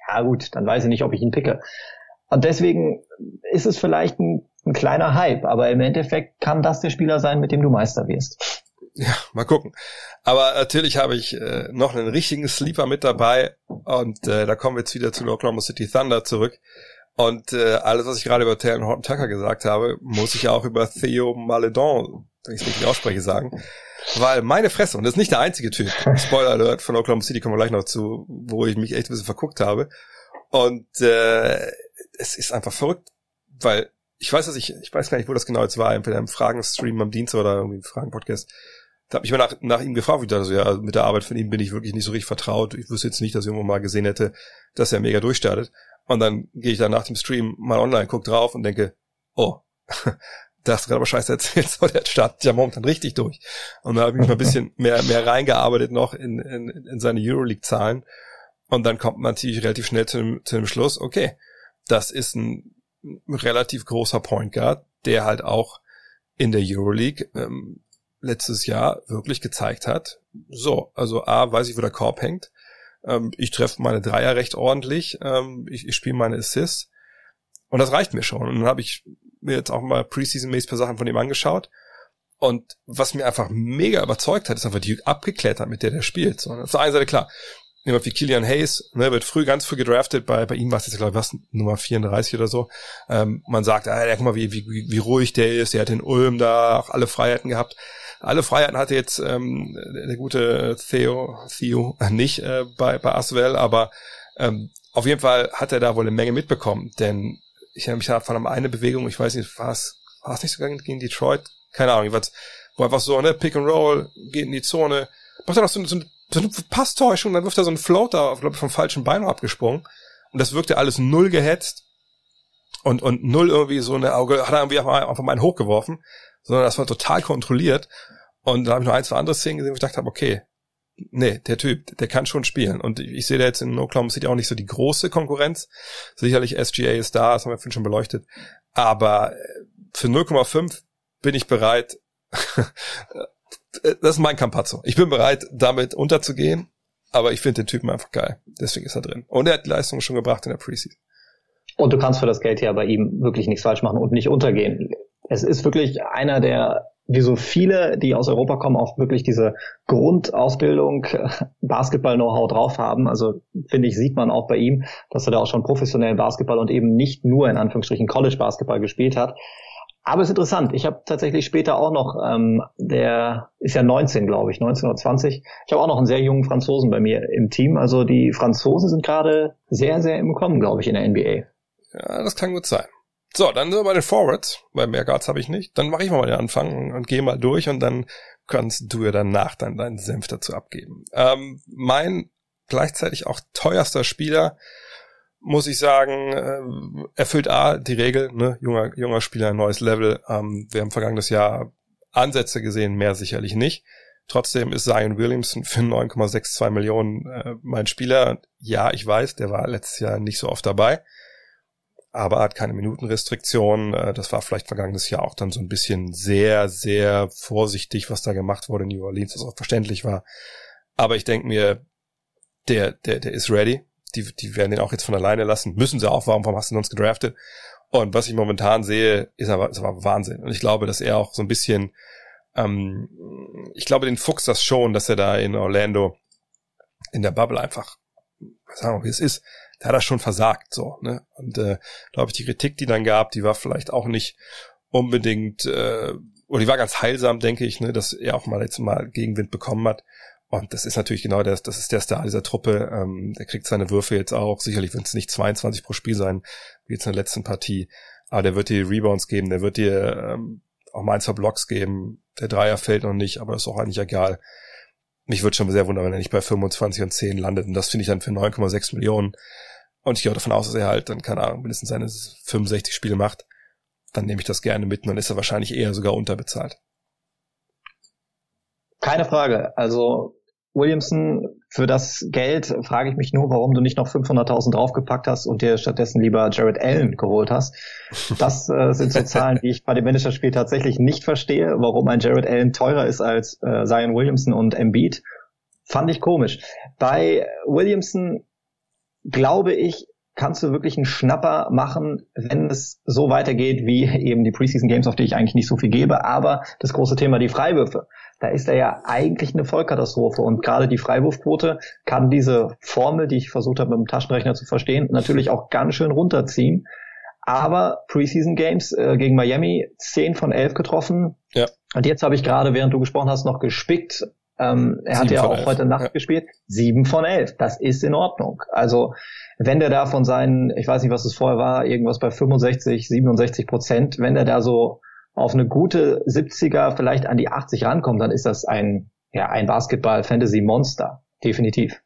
ja gut, dann weiß ich nicht, ob ich ihn picke. Und deswegen ist es vielleicht ein, ein kleiner Hype, aber im Endeffekt kann das der Spieler sein, mit dem du Meister wirst. Ja, mal gucken. Aber natürlich habe ich äh, noch einen richtigen Sleeper mit dabei und äh, da kommen wir jetzt wieder zu den Oklahoma City Thunder zurück. Und äh, alles, was ich gerade über Taylor Horton Tucker gesagt habe, muss ich auch über Theo Maledon, wenn ich es richtig ausspreche, sagen. Weil meine Fresse, und das ist nicht der einzige Typ, Spoiler Alert von Oklahoma City kommen wir gleich noch zu, wo ich mich echt ein bisschen verguckt habe. Und äh, es ist einfach verrückt, weil ich weiß, dass ich, ich weiß gar nicht, wo das genau jetzt war, entweder im Fragen-Stream am Dienst oder irgendwie im Fragen-Podcast. Da habe ich mal nach, nach ihm gefragt, wie ich dachte, so, ja, mit der Arbeit von ihm bin ich wirklich nicht so richtig vertraut. Ich wüsste jetzt nicht, dass ich irgendwo mal gesehen hätte, dass er mega durchstartet. Und dann gehe ich dann nach dem Stream mal online, guck drauf und denke, oh, da hast du gerade aber scheiße erzählt, so der startet ja momentan richtig durch. Und da habe ich mich mal ein bisschen mehr, mehr reingearbeitet noch in, in, in seine Euroleague-Zahlen. Und dann kommt man natürlich relativ schnell zu dem, zu dem Schluss, okay, das ist ein relativ großer Point Guard, der halt auch in der Euroleague ähm, letztes Jahr wirklich gezeigt hat. So, also A, weiß ich, wo der Korb hängt. Ähm, ich treffe meine Dreier recht ordentlich. Ähm, ich ich spiele meine Assists. Und das reicht mir schon. Und dann habe ich mir jetzt auch mal Preseason-mäßig paar Sachen von ihm angeschaut. Und was mir einfach mega überzeugt hat, ist einfach die Abgeklettert, mit der der spielt. So, auf der einen Seite klar, jemand wie Killian Hayes, ne, wird früh, ganz früh gedraftet, bei, bei ihm war es jetzt, glaube ich, was, Nummer 34 oder so. Ähm, man sagt, ah, guck mal, wie, wie, wie ruhig der ist, der hat in Ulm da auch alle Freiheiten gehabt. Alle Freiheiten hatte jetzt ähm, der gute Theo, Theo nicht äh, bei, bei Aswell, aber ähm, auf jeden Fall hat er da wohl eine Menge mitbekommen, denn ich erinnere mich da von einer Bewegung, ich weiß nicht, war es, war es nicht sogar gegen Detroit? Keine Ahnung, was, wo einfach so, ne, Pick and Roll, geht in die Zone, macht er noch so, so, eine, so eine Passtäuschung, dann wirft er so einen Floater, glaube ich, vom falschen Bein abgesprungen. Und das wirkte alles null gehetzt und, und null irgendwie so eine Auge, hat er irgendwie einfach mal einen hochgeworfen sondern das war total kontrolliert. Und da habe ich noch ein, zwei andere Szenen gesehen, wo ich dachte okay, nee, der Typ, der kann schon spielen. Und ich, ich sehe da jetzt in Oklahoma City auch nicht so die große Konkurrenz. Sicherlich SGA ist da, das haben wir vorhin schon beleuchtet. Aber für 0,5 bin ich bereit, das ist mein Campazzo. Ich bin bereit, damit unterzugehen, aber ich finde den Typen einfach geil. Deswegen ist er drin. Und er hat die Leistung schon gebracht in der Preseason. Und du kannst für das Geld ja bei ihm wirklich nichts falsch machen und nicht untergehen es ist wirklich einer der, wie so viele, die aus Europa kommen, auch wirklich diese Grundausbildung, Basketball-Know-how drauf haben. Also finde ich, sieht man auch bei ihm, dass er da auch schon professionellen Basketball und eben nicht nur in Anführungsstrichen College-Basketball gespielt hat. Aber es ist interessant. Ich habe tatsächlich später auch noch, ähm, der ist ja 19, glaube ich, 19 oder 20. Ich habe auch noch einen sehr jungen Franzosen bei mir im Team. Also die Franzosen sind gerade sehr, sehr im Kommen, glaube ich, in der NBA. Ja, das kann gut sein. So, dann sind wir bei den Forwards, weil mehr Guards habe ich nicht. Dann mache ich mal den Anfang und gehe mal durch und dann kannst du ja danach dann deinen Senf dazu abgeben. Ähm, mein gleichzeitig auch teuerster Spieler, muss ich sagen, äh, erfüllt A, die Regel, ne? junger, junger Spieler, neues Level. Ähm, wir haben vergangenes Jahr Ansätze gesehen, mehr sicherlich nicht. Trotzdem ist Zion Williamson für 9,62 Millionen äh, mein Spieler. Ja, ich weiß, der war letztes Jahr nicht so oft dabei aber hat keine Minutenrestriktion. Äh, das war vielleicht vergangenes Jahr auch dann so ein bisschen sehr, sehr vorsichtig, was da gemacht wurde in New Orleans, was auch verständlich war. Aber ich denke mir, der, der, der ist ready. Die, die werden den auch jetzt von alleine lassen. Müssen sie auch. Warum, warum hast du uns gedraftet? Und was ich momentan sehe, ist aber, ist aber Wahnsinn. Und ich glaube, dass er auch so ein bisschen, ähm, ich glaube, den Fuchs das schon, dass er da in Orlando in der Bubble einfach, sagen wir, wie es ist, da hat er schon versagt, so, ne? Und äh, glaube ich, die Kritik, die dann gab, die war vielleicht auch nicht unbedingt, äh, oder die war ganz heilsam, denke ich, ne, dass er auch mal jetzt mal Gegenwind bekommen hat. Und das ist natürlich genau das, das ist der Star dieser Truppe. Ähm, der kriegt seine Würfe jetzt auch. Sicherlich wird es nicht 22 pro Spiel sein, wie jetzt in der letzten Partie. Aber der wird dir Rebounds geben, der wird dir ähm, auch mal ein, zwei Blocks geben. Der Dreier fällt noch nicht, aber ist auch eigentlich egal. Mich würde schon sehr wundern, wenn er nicht bei 25 und 10 landet. Und das finde ich dann für 9,6 Millionen. Und ich gehe auch davon aus, dass er halt dann, keine Ahnung, mindestens seine 65 Spiele macht. Dann nehme ich das gerne mit und dann ist er wahrscheinlich eher sogar unterbezahlt. Keine Frage. Also Williamson, für das Geld frage ich mich nur, warum du nicht noch 500.000 draufgepackt hast und dir stattdessen lieber Jared Allen geholt hast. Das äh, sind so Zahlen, die ich bei dem Managerspiel tatsächlich nicht verstehe, warum ein Jared Allen teurer ist als äh, Zion Williamson und Embiid. Fand ich komisch. Bei Williamson glaube ich, kannst du wirklich einen Schnapper machen, wenn es so weitergeht wie eben die Preseason Games, auf die ich eigentlich nicht so viel gebe. Aber das große Thema, die Freiwürfe, da ist er ja eigentlich eine Vollkatastrophe. Und gerade die Freiwurfquote kann diese Formel, die ich versucht habe mit dem Taschenrechner zu verstehen, natürlich auch ganz schön runterziehen. Aber Preseason Games äh, gegen Miami 10 von 11 getroffen. Ja. Und jetzt habe ich gerade, während du gesprochen hast, noch gespickt. Ähm, er hat ja auch 11. heute Nacht ja. gespielt. 7 von 11. Das ist in Ordnung. Also wenn der da von seinen, ich weiß nicht, was es vorher war, irgendwas bei 65, 67 Prozent, wenn der da so auf eine gute 70er, vielleicht an die 80 rankommt, dann ist das ein, ja, ein Basketball-Fantasy-Monster. Definitiv.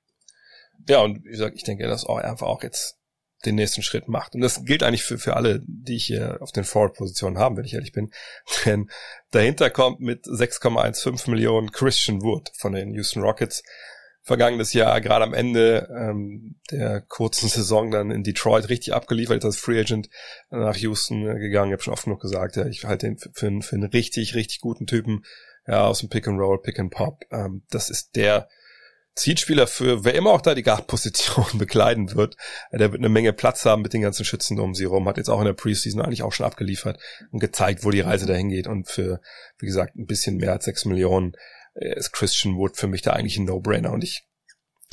Ja, und wie gesagt, ich denke, dass auch einfach auch jetzt den nächsten Schritt macht. Und das gilt eigentlich für, für alle, die ich hier auf den Forward-Positionen haben, wenn ich ehrlich bin. Denn dahinter kommt mit 6,15 Millionen Christian Wood von den Houston Rockets. Vergangenes Jahr, gerade am Ende ähm, der kurzen Saison dann in Detroit richtig abgeliefert, als Free Agent nach Houston gegangen. Ich habe schon oft genug gesagt, ja, ich halte den für, für, einen, für einen richtig, richtig guten Typen ja, aus dem Pick and Roll, Pick and Pop. Ähm, das ist der Zielspieler für wer immer auch da die Guard-Position bekleiden wird. Der wird eine Menge Platz haben mit den ganzen Schützen um sie rum. Hat jetzt auch in der Preseason eigentlich auch schon abgeliefert und gezeigt, wo die Reise dahin geht. Und für, wie gesagt, ein bisschen mehr als sechs Millionen äh, ist Christian Wood für mich da eigentlich ein No-Brainer. Und ich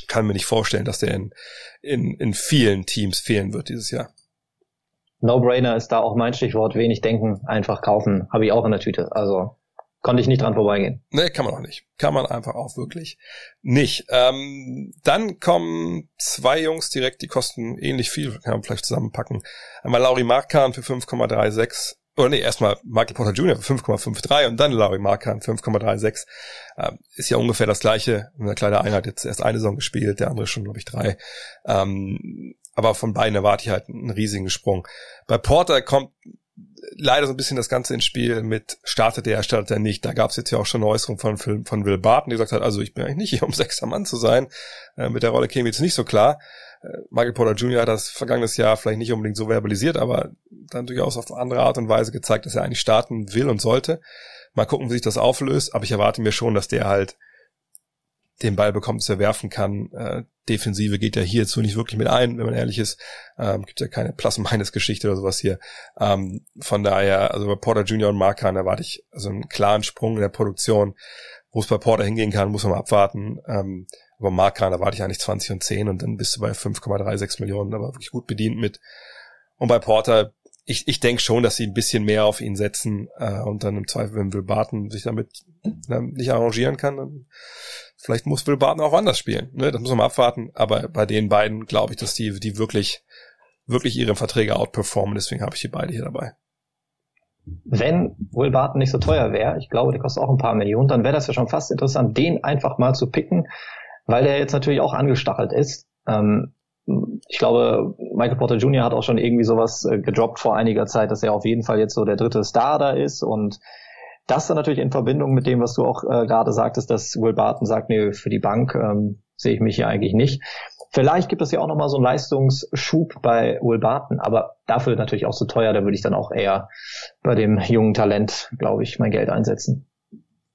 kann mir nicht vorstellen, dass der in, in, in vielen Teams fehlen wird dieses Jahr. No-Brainer ist da auch mein Stichwort. Wenig denken, einfach kaufen. Habe ich auch in der Tüte. Also konnte ich nicht dran vorbeigehen. Nee, kann man auch nicht. Kann man einfach auch wirklich nicht. Ähm, dann kommen zwei Jungs direkt, die kosten ähnlich viel, kann man vielleicht zusammenpacken. Einmal Lauri Markan für 5,36 oder nee, erstmal Michael Porter Jr. für 5,53 und dann Larry Markan 5,36. Ähm, ist ja ungefähr das gleiche. Eine kleine Einheit jetzt erst eine Saison gespielt, der andere schon, glaube ich, drei. Ähm, aber von beiden erwarte ich halt einen riesigen Sprung. Bei Porter kommt leider so ein bisschen das Ganze ins Spiel mit startet er, startet er nicht. Da gab es jetzt ja auch schon eine Äußerung von, von Will Barton, die gesagt hat, also ich bin eigentlich nicht hier, um sechster Mann zu sein. Äh, mit der Rolle käme jetzt nicht so klar. Äh, Michael Porter Jr. hat das vergangenes Jahr vielleicht nicht unbedingt so verbalisiert, aber dann durchaus auf andere Art und Weise gezeigt, dass er eigentlich starten will und sollte. Mal gucken, wie sich das auflöst, aber ich erwarte mir schon, dass der halt den Ball bekommt, dass er werfen kann. Äh, Defensive geht ja hierzu nicht wirklich mit ein, wenn man ehrlich ist. Ähm, gibt ja keine Plus-Minus-Geschichte oder sowas hier. Ähm, von daher, also bei Porter Jr. und Markan erwarte ich also einen klaren Sprung in der Produktion. Wo es bei Porter hingehen kann, muss man mal abwarten. Ähm, aber Markan erwarte ich eigentlich 20 und 10 und dann bist du bei 5,36 Millionen, aber wirklich gut bedient mit. Und bei Porter, ich, ich denke schon, dass sie ein bisschen mehr auf ihn setzen äh, und dann im Zweifel, wenn Will Barton sich damit äh, nicht arrangieren kann, dann Vielleicht muss Will Barton auch anders spielen. Ne? Das muss man mal abwarten. Aber bei den beiden glaube ich, dass die, die wirklich, wirklich ihre Verträge outperformen. Deswegen habe ich die beide hier dabei. Wenn Will Barton nicht so teuer wäre, ich glaube, der kostet auch ein paar Millionen, dann wäre das ja schon fast interessant, den einfach mal zu picken, weil der jetzt natürlich auch angestachelt ist. Ähm, ich glaube, Michael Porter Jr. hat auch schon irgendwie sowas äh, gedroppt vor einiger Zeit, dass er auf jeden Fall jetzt so der dritte Star da ist und das dann natürlich in Verbindung mit dem, was du auch äh, gerade sagtest, dass Will Barton sagt, nee, für die Bank ähm, sehe ich mich hier eigentlich nicht. Vielleicht gibt es ja auch nochmal so einen Leistungsschub bei Will Barton, aber dafür natürlich auch zu so teuer, da würde ich dann auch eher bei dem jungen Talent, glaube ich, mein Geld einsetzen.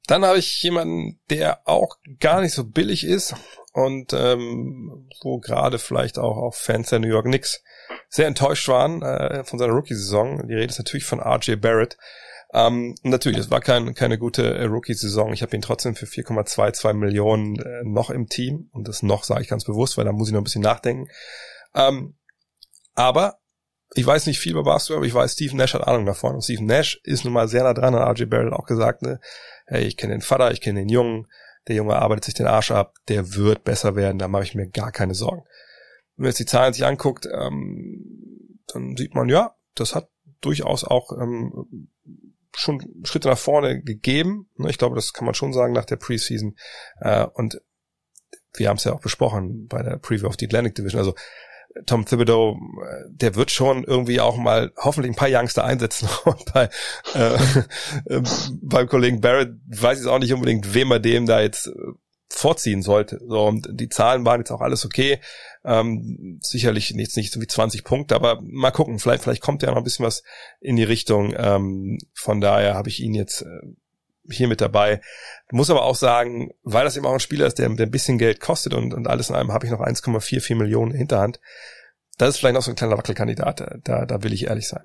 Dann habe ich jemanden, der auch gar nicht so billig ist und ähm, wo gerade vielleicht auch, auch Fans der New York Knicks sehr enttäuscht waren äh, von seiner Rookie-Saison. Die Rede ist natürlich von RJ Barrett. Ähm, natürlich, es war kein, keine gute äh, Rookie-Saison. Ich habe ihn trotzdem für 4,22 Millionen äh, noch im Team. Und das noch sage ich ganz bewusst, weil da muss ich noch ein bisschen nachdenken. Ähm, aber ich weiß nicht viel über Basketball, aber ich weiß, Steve Nash hat Ahnung davon. Und Steve Nash ist nun mal sehr nah dran an RJ Barrett auch gesagt, ne, hey, ich kenne den Vater, ich kenne den Jungen, der Junge arbeitet sich den Arsch ab, der wird besser werden, da mache ich mir gar keine Sorgen. Wenn man jetzt die Zahlen sich anguckt, ähm, dann sieht man, ja, das hat durchaus auch ähm, schon Schritte nach vorne gegeben. Ne, ich glaube, das kann man schon sagen nach der Preseason. Äh, und wir haben es ja auch besprochen bei der Preview of the Atlantic Division. Also Tom Thibodeau, äh, der wird schon irgendwie auch mal hoffentlich ein paar Youngster einsetzen. Und bei, äh, äh, beim Kollegen Barrett weiß ich auch nicht unbedingt, wem er dem da jetzt vorziehen sollte. So, und die Zahlen waren jetzt auch alles okay. Ähm, sicherlich jetzt nicht so wie 20 Punkte, aber mal gucken, vielleicht, vielleicht kommt ja noch ein bisschen was in die Richtung. Ähm, von daher habe ich ihn jetzt äh, hier mit dabei. Muss aber auch sagen, weil das eben auch ein Spieler ist, der, der ein bisschen Geld kostet und, und alles in allem habe ich noch 1,44 Millionen in Hinterhand. das ist vielleicht noch so ein kleiner Wackelkandidat, da, da will ich ehrlich sein.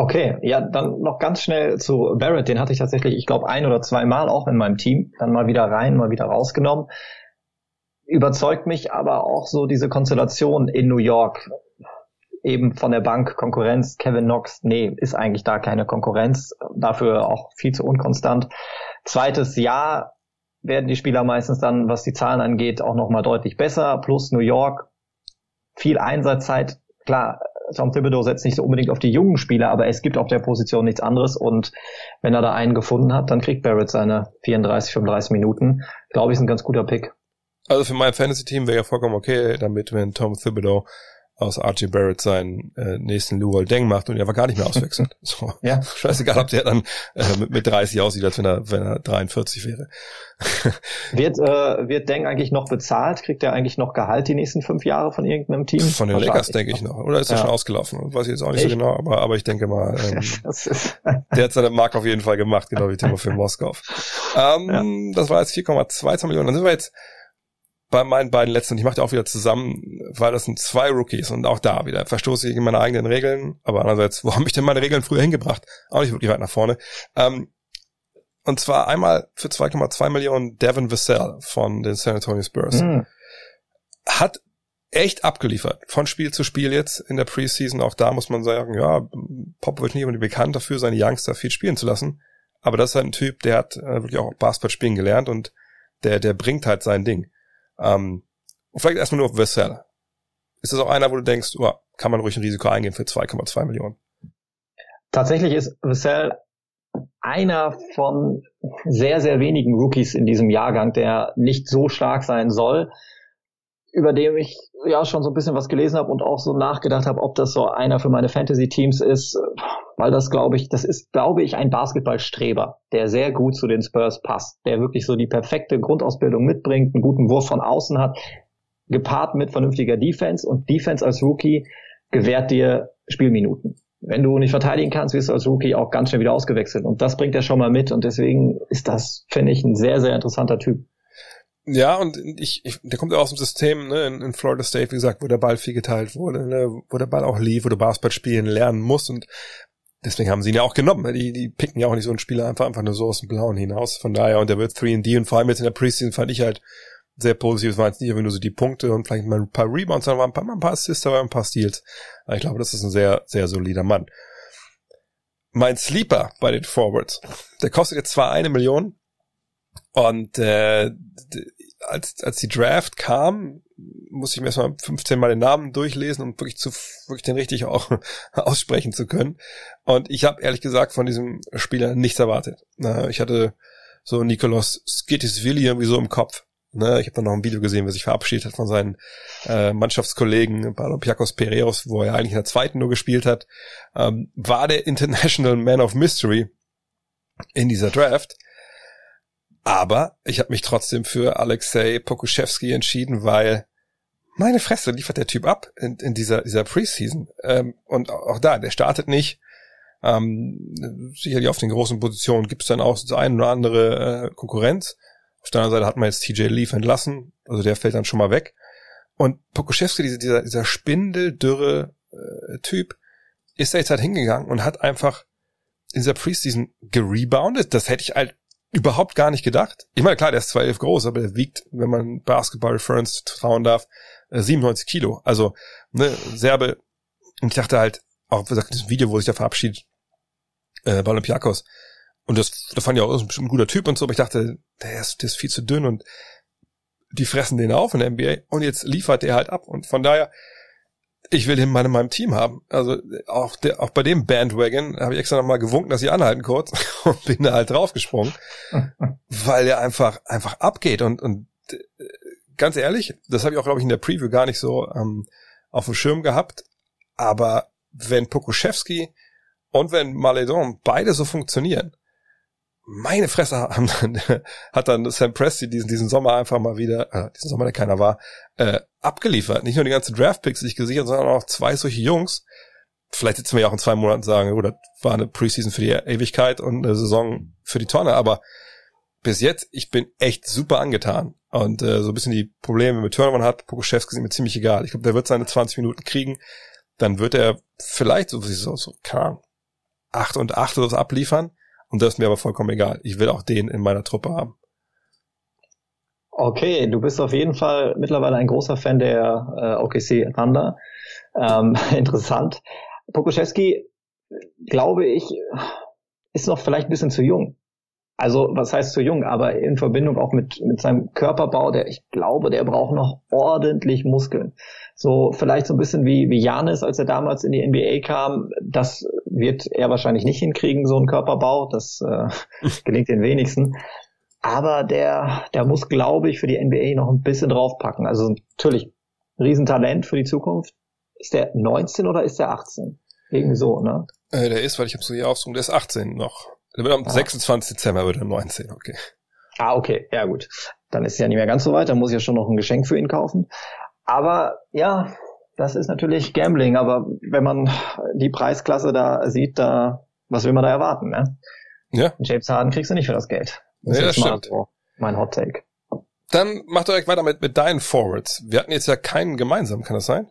Okay, ja, dann noch ganz schnell zu Barrett. Den hatte ich tatsächlich, ich glaube, ein oder zwei Mal auch in meinem Team. Dann mal wieder rein, mal wieder rausgenommen. Überzeugt mich aber auch so diese Konstellation in New York. Eben von der Bank Konkurrenz. Kevin Knox, nee, ist eigentlich da keine Konkurrenz. Dafür auch viel zu unkonstant. Zweites Jahr werden die Spieler meistens dann, was die Zahlen angeht, auch nochmal deutlich besser. Plus New York, viel Einsatzzeit. Klar, Tom Thibodeau setzt nicht so unbedingt auf die jungen Spieler, aber es gibt auf der Position nichts anderes und wenn er da einen gefunden hat, dann kriegt Barrett seine 34, 35 Minuten. Glaube ich, ist ein ganz guter Pick. Also für mein Fantasy-Team wäre ja vollkommen okay damit, wenn Tom Thibodeau aus Archie Barrett seinen äh, nächsten Luol Deng macht und er einfach gar nicht mehr auswechselt. So. Ja. Scheißegal, ob der dann äh, mit, mit 30 aussieht, als wenn er, wenn er 43 wäre. wird, äh, wird Deng eigentlich noch bezahlt? Kriegt er eigentlich noch Gehalt die nächsten fünf Jahre von irgendeinem Team? Von den Lakers, denke ich noch. Oder ist er ja. schon ausgelaufen? Weiß ich jetzt auch nicht Echt? so genau, aber, aber ich denke mal, ähm, der hat seine Mark auf jeden Fall gemacht, genau wie Timofey Moskov. Ähm, ja. Das war jetzt 4,22 Millionen. Dann sind wir jetzt bei meinen beiden letzten, ich mache die auch wieder zusammen, weil das sind zwei Rookies und auch da wieder verstoße ich gegen meine eigenen Regeln, aber andererseits, wo haben mich denn meine Regeln früher hingebracht? Auch nicht wirklich weit nach vorne. Ähm, und zwar einmal für 2,2 Millionen Devin Vassell von den San Antonio Spurs. Mhm. Hat echt abgeliefert. Von Spiel zu Spiel jetzt in der Preseason. Auch da muss man sagen, ja, Popovic nicht unbedingt bekannt dafür, seine Youngster viel spielen zu lassen. Aber das ist halt ein Typ, der hat äh, wirklich auch Basketball spielen gelernt und der, der bringt halt sein Ding. Ähm, und vielleicht erstmal nur Vassell. Ist das auch einer, wo du denkst, oh, kann man ruhig ein Risiko eingehen für 2,2 Millionen? Tatsächlich ist Vassell einer von sehr, sehr wenigen Rookies in diesem Jahrgang, der nicht so stark sein soll, über dem ich ja schon so ein bisschen was gelesen habe und auch so nachgedacht habe, ob das so einer für meine Fantasy-Teams ist, weil das glaube ich, das ist, glaube ich, ein Basketballstreber, der sehr gut zu den Spurs passt, der wirklich so die perfekte Grundausbildung mitbringt, einen guten Wurf von außen hat, gepaart mit vernünftiger Defense und Defense als Rookie gewährt dir Spielminuten. Wenn du nicht verteidigen kannst, wirst du als Rookie auch ganz schnell wieder ausgewechselt. Und das bringt er schon mal mit. Und deswegen ist das, finde ich, ein sehr, sehr interessanter Typ. Ja, und ich, ich der kommt ja aus dem System, ne, in, in Florida State, wie gesagt, wo der Ball viel geteilt wurde, ne, wo der Ball auch lief, wo du Basketball spielen lernen musst und deswegen haben sie ihn ja auch genommen. Ne? Die, die picken ja auch nicht so einen Spieler einfach, einfach nur so aus dem Blauen hinaus. Von daher, und der wird 3D und vor allem jetzt in der Preseason fand ich halt sehr positiv. Es waren jetzt nicht nur so die Punkte und vielleicht mal ein paar Rebounds, sondern waren ein paar, mal ein paar Assists, aber ein paar Steals. Aber ich glaube, das ist ein sehr, sehr solider Mann. Mein Sleeper bei den Forwards, der kostet jetzt zwar eine Million und äh, als, als die Draft kam, musste ich mir erstmal 15 Mal den Namen durchlesen, um wirklich zu wirklich den richtig auch aussprechen zu können. Und ich habe ehrlich gesagt von diesem Spieler nichts erwartet. Ich hatte so Nikolaus Skittisvili irgendwie so im Kopf. Ich habe dann noch ein Video gesehen, wie er sich verabschiedet hat von seinen äh, Mannschaftskollegen Palompiakos Pereos, wo er eigentlich in der zweiten nur gespielt hat, ähm, war der International Man of Mystery in dieser Draft. Aber ich habe mich trotzdem für Alexei Pokuschewski entschieden, weil meine Fresse liefert der Typ ab in, in dieser, dieser Preseason. Ähm, und auch da, der startet nicht. Ähm, sicherlich auf den großen Positionen gibt es dann auch so ein oder andere äh, Konkurrenz. Auf der anderen Seite hat man jetzt TJ Leaf entlassen, also der fällt dann schon mal weg. Und Pokuschewski, dieser, dieser, dieser spindeldürre äh, Typ, ist da jetzt halt hingegangen und hat einfach in dieser Preseason gereboundet. Das hätte ich halt überhaupt gar nicht gedacht. Ich meine, klar, der ist 2,11 groß, aber der wiegt, wenn man Basketball Reference trauen darf, 97 äh, Kilo. Also, ne, Serbe. Und ich dachte halt, auch wie gesagt, das Video, wo sich da verabschiedet, äh, bei Olympiakos. Und das, da fand ich auch, ist bestimmt ein guter Typ und so, aber ich dachte, der ist, der ist viel zu dünn und die fressen den auf in der NBA und jetzt liefert der halt ab. Und von daher, ich will ihn mal in meinem Team haben. Also auch, der, auch bei dem Bandwagon habe ich extra nochmal gewunken, dass sie anhalten kurz und bin da halt draufgesprungen, weil er einfach einfach abgeht und und äh, ganz ehrlich, das habe ich auch glaube ich in der Preview gar nicht so ähm, auf dem Schirm gehabt, aber wenn Pokuschewski und wenn Maledon beide so funktionieren, meine Fresse dann, hat dann Sam Presti diesen, diesen Sommer einfach mal wieder, äh, diesen Sommer, der keiner war, äh, abgeliefert. Nicht nur die ganzen Draftpicks sich gesichert, sondern auch zwei solche Jungs. Vielleicht sitzen wir ja auch in zwei Monaten und sagen, oh, das war eine Preseason für die Ewigkeit und eine Saison für die Tonne, aber bis jetzt, ich bin echt super angetan Und äh, so ein bisschen die Probleme mit Turnovern hat, Pokuschewski sind mir ziemlich egal. Ich glaube, der wird seine 20 Minuten kriegen. Dann wird er vielleicht so, so, so Ahnung, 8 und 8 oder so abliefern. Und das ist mir aber vollkommen egal. Ich will auch den in meiner Truppe haben. Okay, du bist auf jeden Fall mittlerweile ein großer Fan der äh, OKC Thunder. Ähm, interessant. Pokuschewski, glaube ich, ist noch vielleicht ein bisschen zu jung. Also, was heißt zu jung, aber in Verbindung auch mit, mit seinem Körperbau, der, ich glaube, der braucht noch ordentlich Muskeln. So, vielleicht so ein bisschen wie, wie Janis, als er damals in die NBA kam. Das wird er wahrscheinlich nicht hinkriegen, so einen Körperbau. Das äh, gelingt den wenigsten. Aber der, der muss, glaube ich, für die NBA noch ein bisschen draufpacken. Also natürlich, Riesentalent für die Zukunft. Ist der 19 oder ist der 18? Irgendwie so, ne? Äh, der ist, weil ich habe so hier aufgesucht, der ist 18 noch. Der wird am ah. 26. Dezember wird er 19, okay. Ah, okay, ja gut. Dann ist ja nicht mehr ganz so weit, dann muss ich ja schon noch ein Geschenk für ihn kaufen. Aber ja, das ist natürlich Gambling, aber wenn man die Preisklasse da sieht, da, was will man da erwarten, ne? Ja. James Harden kriegst du nicht für das Geld. Das nee, das stimmt. So mein Hot Take. Dann mach direkt weiter mit, mit deinen Forwards. Wir hatten jetzt ja keinen gemeinsam, kann das sein?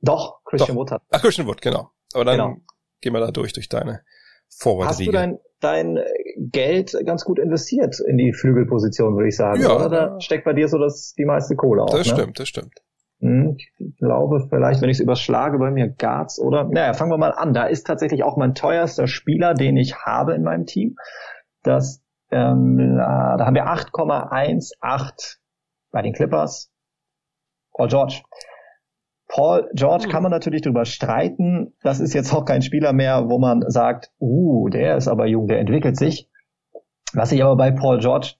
Doch, Christian Doch. Wood hat. Ach, Christian Wood, genau. Aber dann genau. gehen wir da durch, durch deine forward -Riege. Hast du dein, dein Geld ganz gut investiert in die Flügelposition, würde ich sagen. Ja. Oder da steckt bei dir so das, die meiste Kohle auf. Das ne? stimmt, das stimmt. Hm, ich glaube vielleicht, wenn ich es überschlage, bei mir Guards oder, naja, fangen wir mal an. Da ist tatsächlich auch mein teuerster Spieler, den ich habe in meinem Team. Das, ähm, da haben wir 8,18 bei den Clippers. Paul George. Paul George kann man natürlich drüber streiten. Das ist jetzt auch kein Spieler mehr, wo man sagt, uh, der ist aber jung, der entwickelt sich. Was sich aber bei Paul George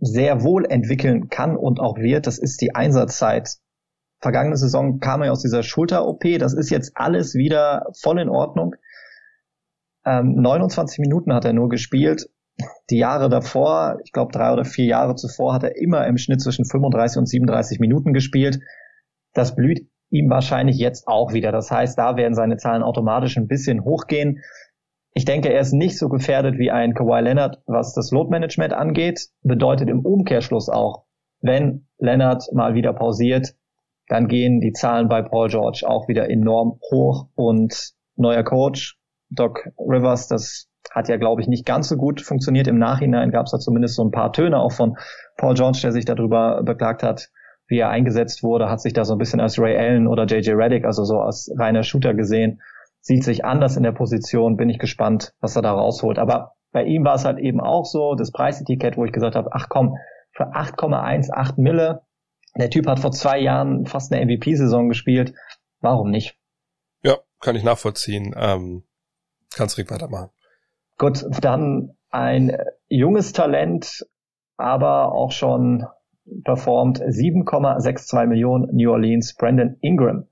sehr wohl entwickeln kann und auch wird, das ist die Einsatzzeit vergangene Saison kam er aus dieser Schulter-OP. Das ist jetzt alles wieder voll in Ordnung. Ähm, 29 Minuten hat er nur gespielt. Die Jahre davor, ich glaube drei oder vier Jahre zuvor, hat er immer im Schnitt zwischen 35 und 37 Minuten gespielt. Das blüht ihm wahrscheinlich jetzt auch wieder. Das heißt, da werden seine Zahlen automatisch ein bisschen hochgehen. Ich denke, er ist nicht so gefährdet wie ein Kawhi Leonard, was das Load Management angeht. Bedeutet im Umkehrschluss auch, wenn Leonard mal wieder pausiert, dann gehen die Zahlen bei Paul George auch wieder enorm hoch und neuer Coach, Doc Rivers, das hat ja, glaube ich, nicht ganz so gut funktioniert. Im Nachhinein gab es da zumindest so ein paar Töne auch von Paul George, der sich darüber beklagt hat, wie er eingesetzt wurde, hat sich da so ein bisschen als Ray Allen oder JJ Reddick, also so als reiner Shooter gesehen, sieht sich anders in der Position, bin ich gespannt, was er da rausholt. Aber bei ihm war es halt eben auch so, das Preisetikett, wo ich gesagt habe, ach komm, für 8,18 Mille der Typ hat vor zwei Jahren fast eine MVP-Saison gespielt. Warum nicht? Ja, kann ich nachvollziehen. Ähm, kannst direkt weitermachen. Gut, dann ein junges Talent, aber auch schon performt 7,62 Millionen New Orleans, Brandon Ingram.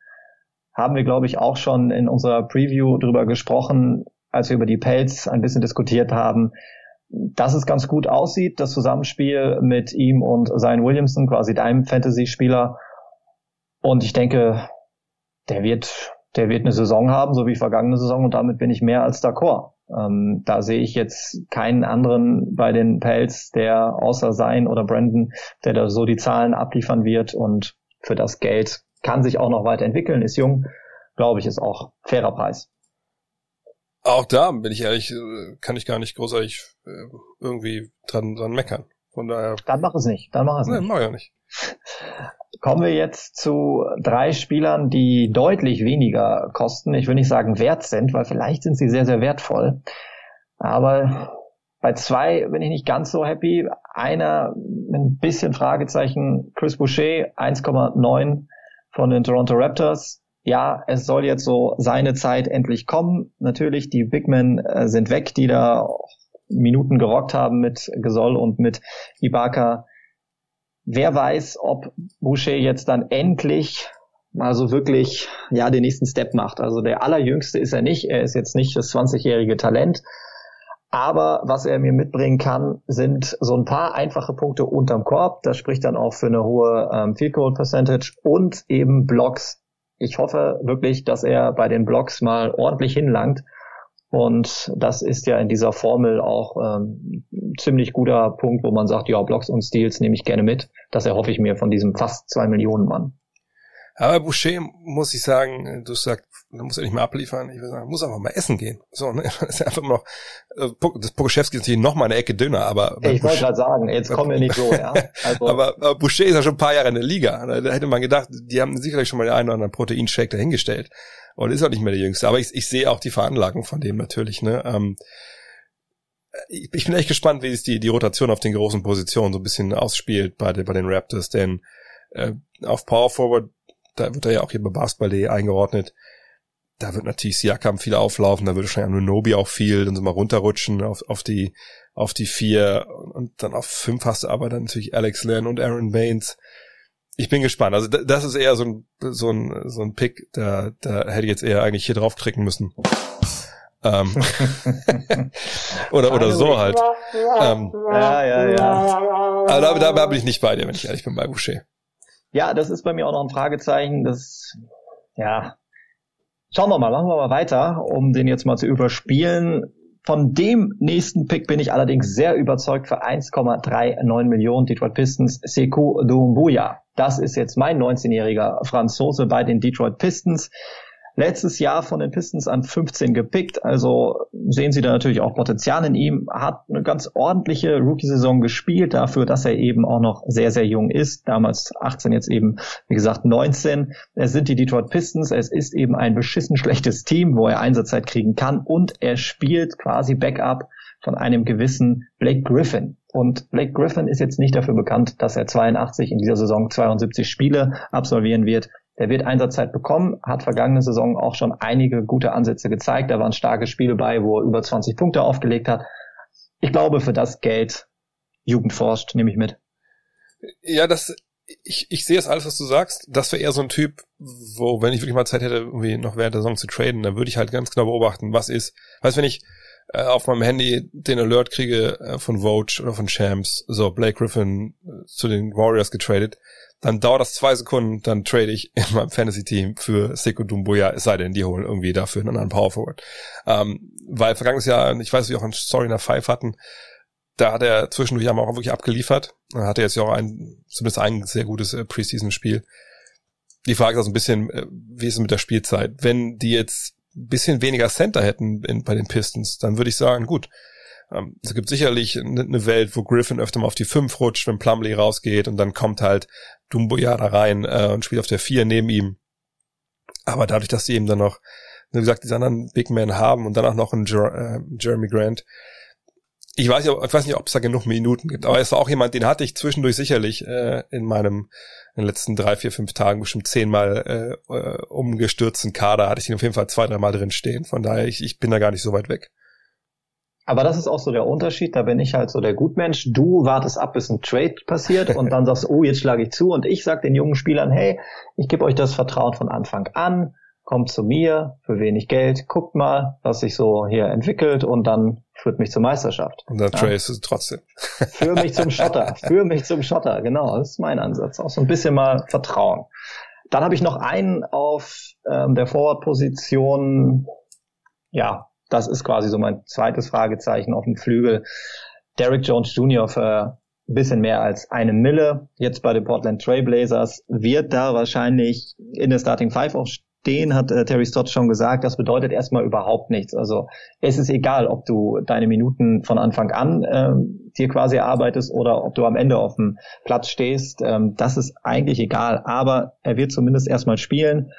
Haben wir, glaube ich, auch schon in unserer Preview drüber gesprochen, als wir über die Pelz ein bisschen diskutiert haben dass es ganz gut aussieht, das Zusammenspiel mit ihm und Zion Williamson, quasi deinem Fantasy-Spieler. Und ich denke, der wird, der wird eine Saison haben, so wie vergangene Saison, und damit bin ich mehr als d'accord. Ähm, da sehe ich jetzt keinen anderen bei den Pelz, der außer sein oder Brandon, der da so die Zahlen abliefern wird und für das Geld kann sich auch noch weiterentwickeln, ist jung, glaube ich, ist auch fairer Preis. Auch da, bin ich ehrlich, äh, kann ich gar nicht großartig äh, irgendwie dran, dran meckern. Von daher. Dann mach es nicht. Dann mach es nee, nicht. Mach ja nicht. Kommen wir jetzt zu drei Spielern, die deutlich weniger kosten. Ich will nicht sagen wert sind, weil vielleicht sind sie sehr, sehr wertvoll. Aber bei zwei bin ich nicht ganz so happy. Einer mit ein bisschen Fragezeichen, Chris Boucher, 1,9 von den Toronto Raptors ja, es soll jetzt so seine Zeit endlich kommen. Natürlich, die Big Men äh, sind weg, die da Minuten gerockt haben mit Gesoll und mit Ibaka. Wer weiß, ob Boucher jetzt dann endlich mal so wirklich, ja, den nächsten Step macht. Also der allerjüngste ist er nicht. Er ist jetzt nicht das 20-jährige Talent. Aber was er mir mitbringen kann, sind so ein paar einfache Punkte unterm Korb. Das spricht dann auch für eine hohe ähm, Field Goal Percentage und eben Blocks ich hoffe wirklich, dass er bei den Blocks mal ordentlich hinlangt Und das ist ja in dieser Formel auch ähm, ziemlich guter Punkt, wo man sagt, ja, Blocks und Steals nehme ich gerne mit. Das erhoffe ich mir von diesem fast zwei Millionen Mann. Aber Boucher muss ich sagen, du sagst, du musst ja nicht mehr abliefern. Ich würde sagen, muss einfach mal essen gehen. So, ne? Das ist einfach noch, äh, das Pokoschewski ist natürlich noch mal eine Ecke dünner, aber. Ich wollte gerade sagen, jetzt kommen wir nicht so, ja. Also. aber, aber Boucher ist ja schon ein paar Jahre in der Liga. Da hätte man gedacht, die haben sicherlich schon mal den einen oder anderen Proteinshake dahingestellt. Und ist auch nicht mehr der Jüngste. Aber ich, ich sehe auch die Veranlagung von dem natürlich, ne. Ähm, ich, ich bin echt gespannt, wie sich die, die Rotation auf den großen Positionen so ein bisschen ausspielt bei, den bei den Raptors, denn äh, auf Power Forward da wird er ja auch hier bei Basketball.de eingeordnet. Da wird natürlich Siakam viel auflaufen, da wird wahrscheinlich Nobi auch viel, dann so mal runterrutschen auf, auf die, auf die vier und dann auf fünf hast du aber dann natürlich Alex Len und Aaron Baines. Ich bin gespannt. Also das ist eher so ein, so ein, so ein Pick, da, da hätte ich jetzt eher eigentlich hier drauf klicken müssen. ähm, oder oder so halt. Ähm, ja, ja, ja. Aber da, da, da bin ich nicht bei dir, wenn ich ehrlich bin, bei Boucher. Ja, das ist bei mir auch noch ein Fragezeichen. Das, ja, schauen wir mal, machen wir mal weiter, um den jetzt mal zu überspielen. Von dem nächsten Pick bin ich allerdings sehr überzeugt für 1,39 Millionen Detroit Pistons Sekou Doumbouya. Das ist jetzt mein 19-jähriger Franzose bei den Detroit Pistons letztes Jahr von den Pistons an 15 gepickt. Also sehen Sie da natürlich auch Potenzial in ihm. Hat eine ganz ordentliche Rookie-Saison gespielt dafür, dass er eben auch noch sehr, sehr jung ist. Damals 18, jetzt eben, wie gesagt, 19. Es sind die Detroit Pistons. Es ist eben ein beschissen schlechtes Team, wo er Einsatzzeit kriegen kann. Und er spielt quasi Backup von einem gewissen Blake Griffin. Und Blake Griffin ist jetzt nicht dafür bekannt, dass er 82 in dieser Saison 72 Spiele absolvieren wird. Der wird Einsatzzeit bekommen, hat vergangene Saison auch schon einige gute Ansätze gezeigt. Da waren starke Spiele bei, wo er über 20 Punkte aufgelegt hat. Ich glaube, für das Geld Jugend forscht, nehme ich mit. Ja, das, ich, ich sehe es alles, was du sagst. Das wäre eher so ein Typ, wo, wenn ich wirklich mal Zeit hätte, irgendwie noch während der Saison zu traden, dann würde ich halt ganz genau beobachten, was ist. Weißt wenn ich äh, auf meinem Handy den Alert kriege äh, von Vogue oder von Champs, so Blake Griffin äh, zu den Warriors getradet, dann dauert das zwei Sekunden, dann trade ich in meinem Fantasy-Team für Seko Dumbuya, es sei denn, die holen irgendwie dafür einen anderen Power Forward. Ähm, weil vergangenes Jahr, ich weiß, wie auch ein Story nach Five hatten, da hat er zwischendurch auch wirklich abgeliefert. Da hatte jetzt ja auch ein, zumindest ein sehr gutes äh, Preseason-Spiel. Die Frage ist also ein bisschen, äh, wie ist es mit der Spielzeit? Wenn die jetzt ein bisschen weniger Center hätten in, bei den Pistons, dann würde ich sagen, gut, ähm, es gibt sicherlich eine Welt, wo Griffin öfter mal auf die 5 rutscht, wenn Plumley rausgeht und dann kommt halt Dumbuya da rein äh, und spielt auf der 4 neben ihm. Aber dadurch, dass sie eben dann noch, wie gesagt, diese anderen Big Men haben und dann auch noch einen Jer äh, Jeremy Grant, ich weiß, nicht, ich weiß nicht, ob es da genug Minuten gibt, aber es war auch jemand, den hatte ich zwischendurch sicherlich äh, in meinem in den letzten drei, vier, fünf Tagen bestimmt zehnmal äh, äh, umgestürzten Kader, hatte ich ihn auf jeden Fall zwei, dreimal drin stehen. Von daher, ich, ich bin da gar nicht so weit weg. Aber das ist auch so der Unterschied. Da bin ich halt so der Gutmensch. Du wartest ab, bis ein Trade passiert und dann sagst, oh, jetzt schlage ich zu. Und ich sag den jungen Spielern, hey, ich gebe euch das Vertrauen von Anfang an. Kommt zu mir für wenig Geld. Guckt mal, was sich so hier entwickelt und dann führt mich zur Meisterschaft. Und dann ja. Trade ist trotzdem. Führ mich zum Schotter. Führ mich zum Schotter. Genau, das ist mein Ansatz. Auch so ein bisschen mal Vertrauen. Dann habe ich noch einen auf ähm, der Forward-Position. Ja, das ist quasi so mein zweites Fragezeichen auf dem Flügel. Derrick Jones Jr. für ein bisschen mehr als eine Mille. Jetzt bei den Portland Trailblazers wird da wahrscheinlich in der Starting Five auch stehen, hat äh, Terry Stott schon gesagt. Das bedeutet erstmal überhaupt nichts. Also es ist egal, ob du deine Minuten von Anfang an ähm, dir quasi arbeitest oder ob du am Ende auf dem Platz stehst. Ähm, das ist eigentlich egal. Aber er wird zumindest erstmal spielen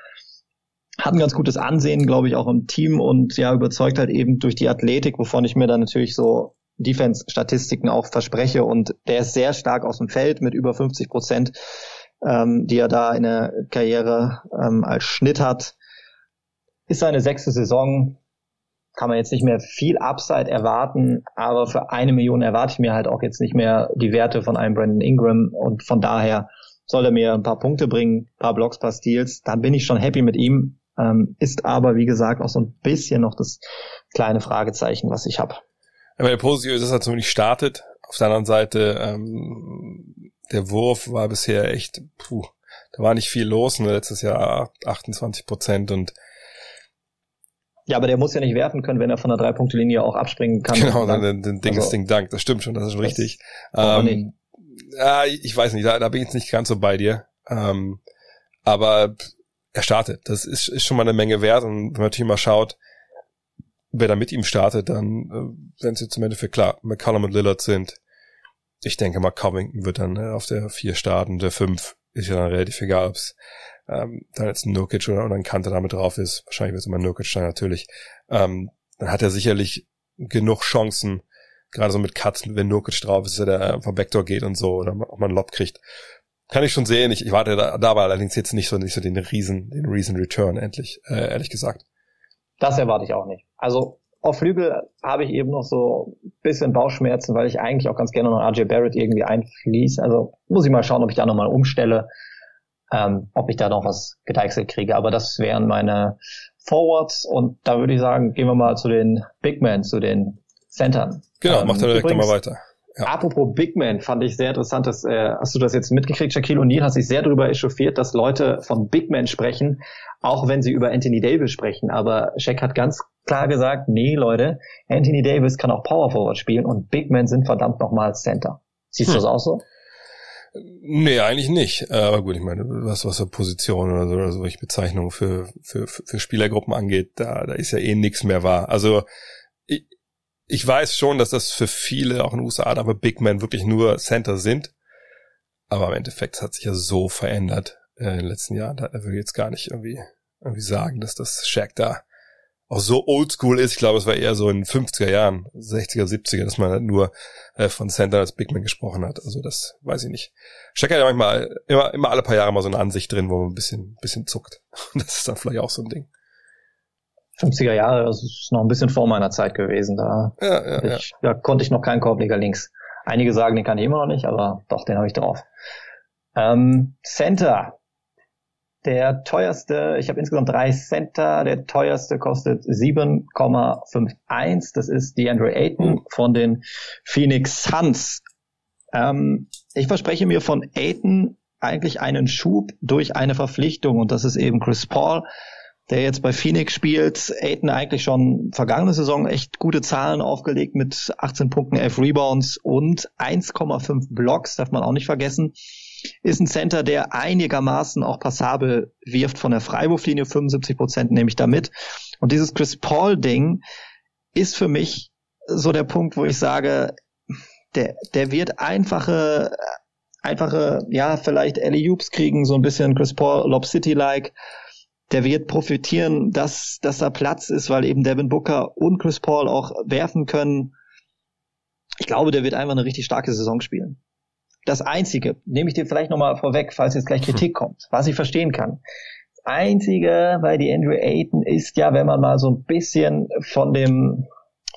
hat ein ganz gutes Ansehen, glaube ich, auch im Team und ja, überzeugt halt eben durch die Athletik, wovon ich mir dann natürlich so Defense-Statistiken auch verspreche. Und der ist sehr stark aus dem Feld mit über 50 Prozent, ähm, die er da in der Karriere ähm, als Schnitt hat. Ist seine sechste Saison, kann man jetzt nicht mehr viel Upside erwarten, aber für eine Million erwarte ich mir halt auch jetzt nicht mehr die Werte von einem Brandon Ingram und von daher soll er mir ein paar Punkte bringen, ein paar Blocks, paar Steals, dann bin ich schon happy mit ihm. Ähm, ist aber, wie gesagt, auch so ein bisschen noch das kleine Fragezeichen, was ich habe. Aber der Positiv ist, dass er zumindest startet. Auf der anderen Seite, ähm, der Wurf war bisher echt, puh, da war nicht viel los. Ne? Letztes Jahr 28 Prozent und Ja, aber der muss ja nicht werfen können, wenn er von der Drei-Punkte-Linie auch abspringen kann. Genau, dann, dann, dann Ding also, ist Ding Dank. Das stimmt schon, das ist schon richtig. Ähm, ja, ich weiß nicht, da, da bin ich jetzt nicht ganz so bei dir. Ähm, aber er startet. Das ist, ist schon mal eine Menge wert. Und wenn man natürlich mal schaut, wer da mit ihm startet, dann äh, werden sie zum Endeffekt klar, McCollum und Lillard sind. Ich denke mal, Covington wird dann äh, auf der vier starten, der fünf ist ja dann relativ egal, ob es ähm, dann jetzt ein Nurkic oder, oder ein Kante damit drauf ist. Wahrscheinlich wird es immer Nurkic sein, natürlich. Ähm, dann hat er sicherlich genug Chancen, gerade so mit Cuts, wenn Nurkic drauf ist, dass er vom Backdoor geht und so, oder auch mal einen Lob kriegt. Kann ich schon sehen. Ich, ich warte da, da war allerdings jetzt nicht so, nicht so den riesen, den riesen Return, endlich, äh, ehrlich gesagt. Das erwarte ich auch nicht. Also, auf Flügel habe ich eben noch so ein bisschen Bauchschmerzen, weil ich eigentlich auch ganz gerne noch RJ Barrett irgendwie einfließe. Also muss ich mal schauen, ob ich da nochmal umstelle, ähm, ob ich da noch was gedeichselt kriege. Aber das wären meine Forwards und da würde ich sagen, gehen wir mal zu den Big Men, zu den Centern. Genau, ähm, mach da direkt mal weiter. Ja. Apropos Big Man, fand ich sehr interessant, dass, äh, hast du das jetzt mitgekriegt, Shaquille O'Neal hat sich sehr darüber echauffiert, dass Leute von Big Man sprechen, auch wenn sie über Anthony Davis sprechen. Aber Shaq hat ganz klar gesagt, nee Leute, Anthony Davis kann auch Power Forward spielen und Big Men sind verdammt nochmal Center. Siehst hm. du das auch so? Nee, eigentlich nicht. Aber gut, ich meine, was, was so Position oder so, oder solche Bezeichnungen für, für, für Spielergruppen angeht, da, da ist ja eh nichts mehr wahr. Also ich weiß schon, dass das für viele auch in den USA, aber Big Men wirklich nur Center sind. Aber im Endeffekt hat sich ja so verändert äh, in den letzten Jahren. Da würde ich jetzt gar nicht irgendwie, irgendwie sagen, dass das Shaq da auch so oldschool ist. Ich glaube, es war eher so in den 50er Jahren, 60er, 70er, dass man halt nur äh, von Center als Big Man gesprochen hat. Also das weiß ich nicht. Shaq hat ja manchmal immer, immer alle paar Jahre mal so eine Ansicht drin, wo man ein bisschen, bisschen zuckt. Und das ist dann vielleicht auch so ein Ding. 50er Jahre, das ist noch ein bisschen vor meiner Zeit gewesen. Da, ja, ja, ich, ja. da konnte ich noch keinen Korbleger links. Einige sagen, den kann ich immer noch nicht, aber doch, den habe ich drauf. Ähm, Center. Der teuerste, ich habe insgesamt drei Center, der teuerste kostet 7,51. Das ist die Andrew Ayton von den Phoenix Suns. Ähm, ich verspreche mir von Ayton eigentlich einen Schub durch eine Verpflichtung und das ist eben Chris Paul der jetzt bei Phoenix spielt. Aiden eigentlich schon vergangene Saison echt gute Zahlen aufgelegt mit 18 Punkten, 11 Rebounds und 1,5 Blocks, darf man auch nicht vergessen. Ist ein Center, der einigermaßen auch passabel wirft von der Freiwurflinie, 75 Prozent nehme ich damit. Und dieses Chris Paul-Ding ist für mich so der Punkt, wo ich sage, der, der wird einfache, einfache, ja, vielleicht Ellie Hoops kriegen, so ein bisschen Chris Paul, Lob City-like der wird profitieren, dass, dass da Platz ist, weil eben Devin Booker und Chris Paul auch werfen können. Ich glaube, der wird einfach eine richtig starke Saison spielen. Das Einzige, nehme ich dir vielleicht nochmal vorweg, falls jetzt gleich Kritik kommt, was ich verstehen kann. Das Einzige bei die Andrew Ayton ist ja, wenn man mal so ein bisschen von dem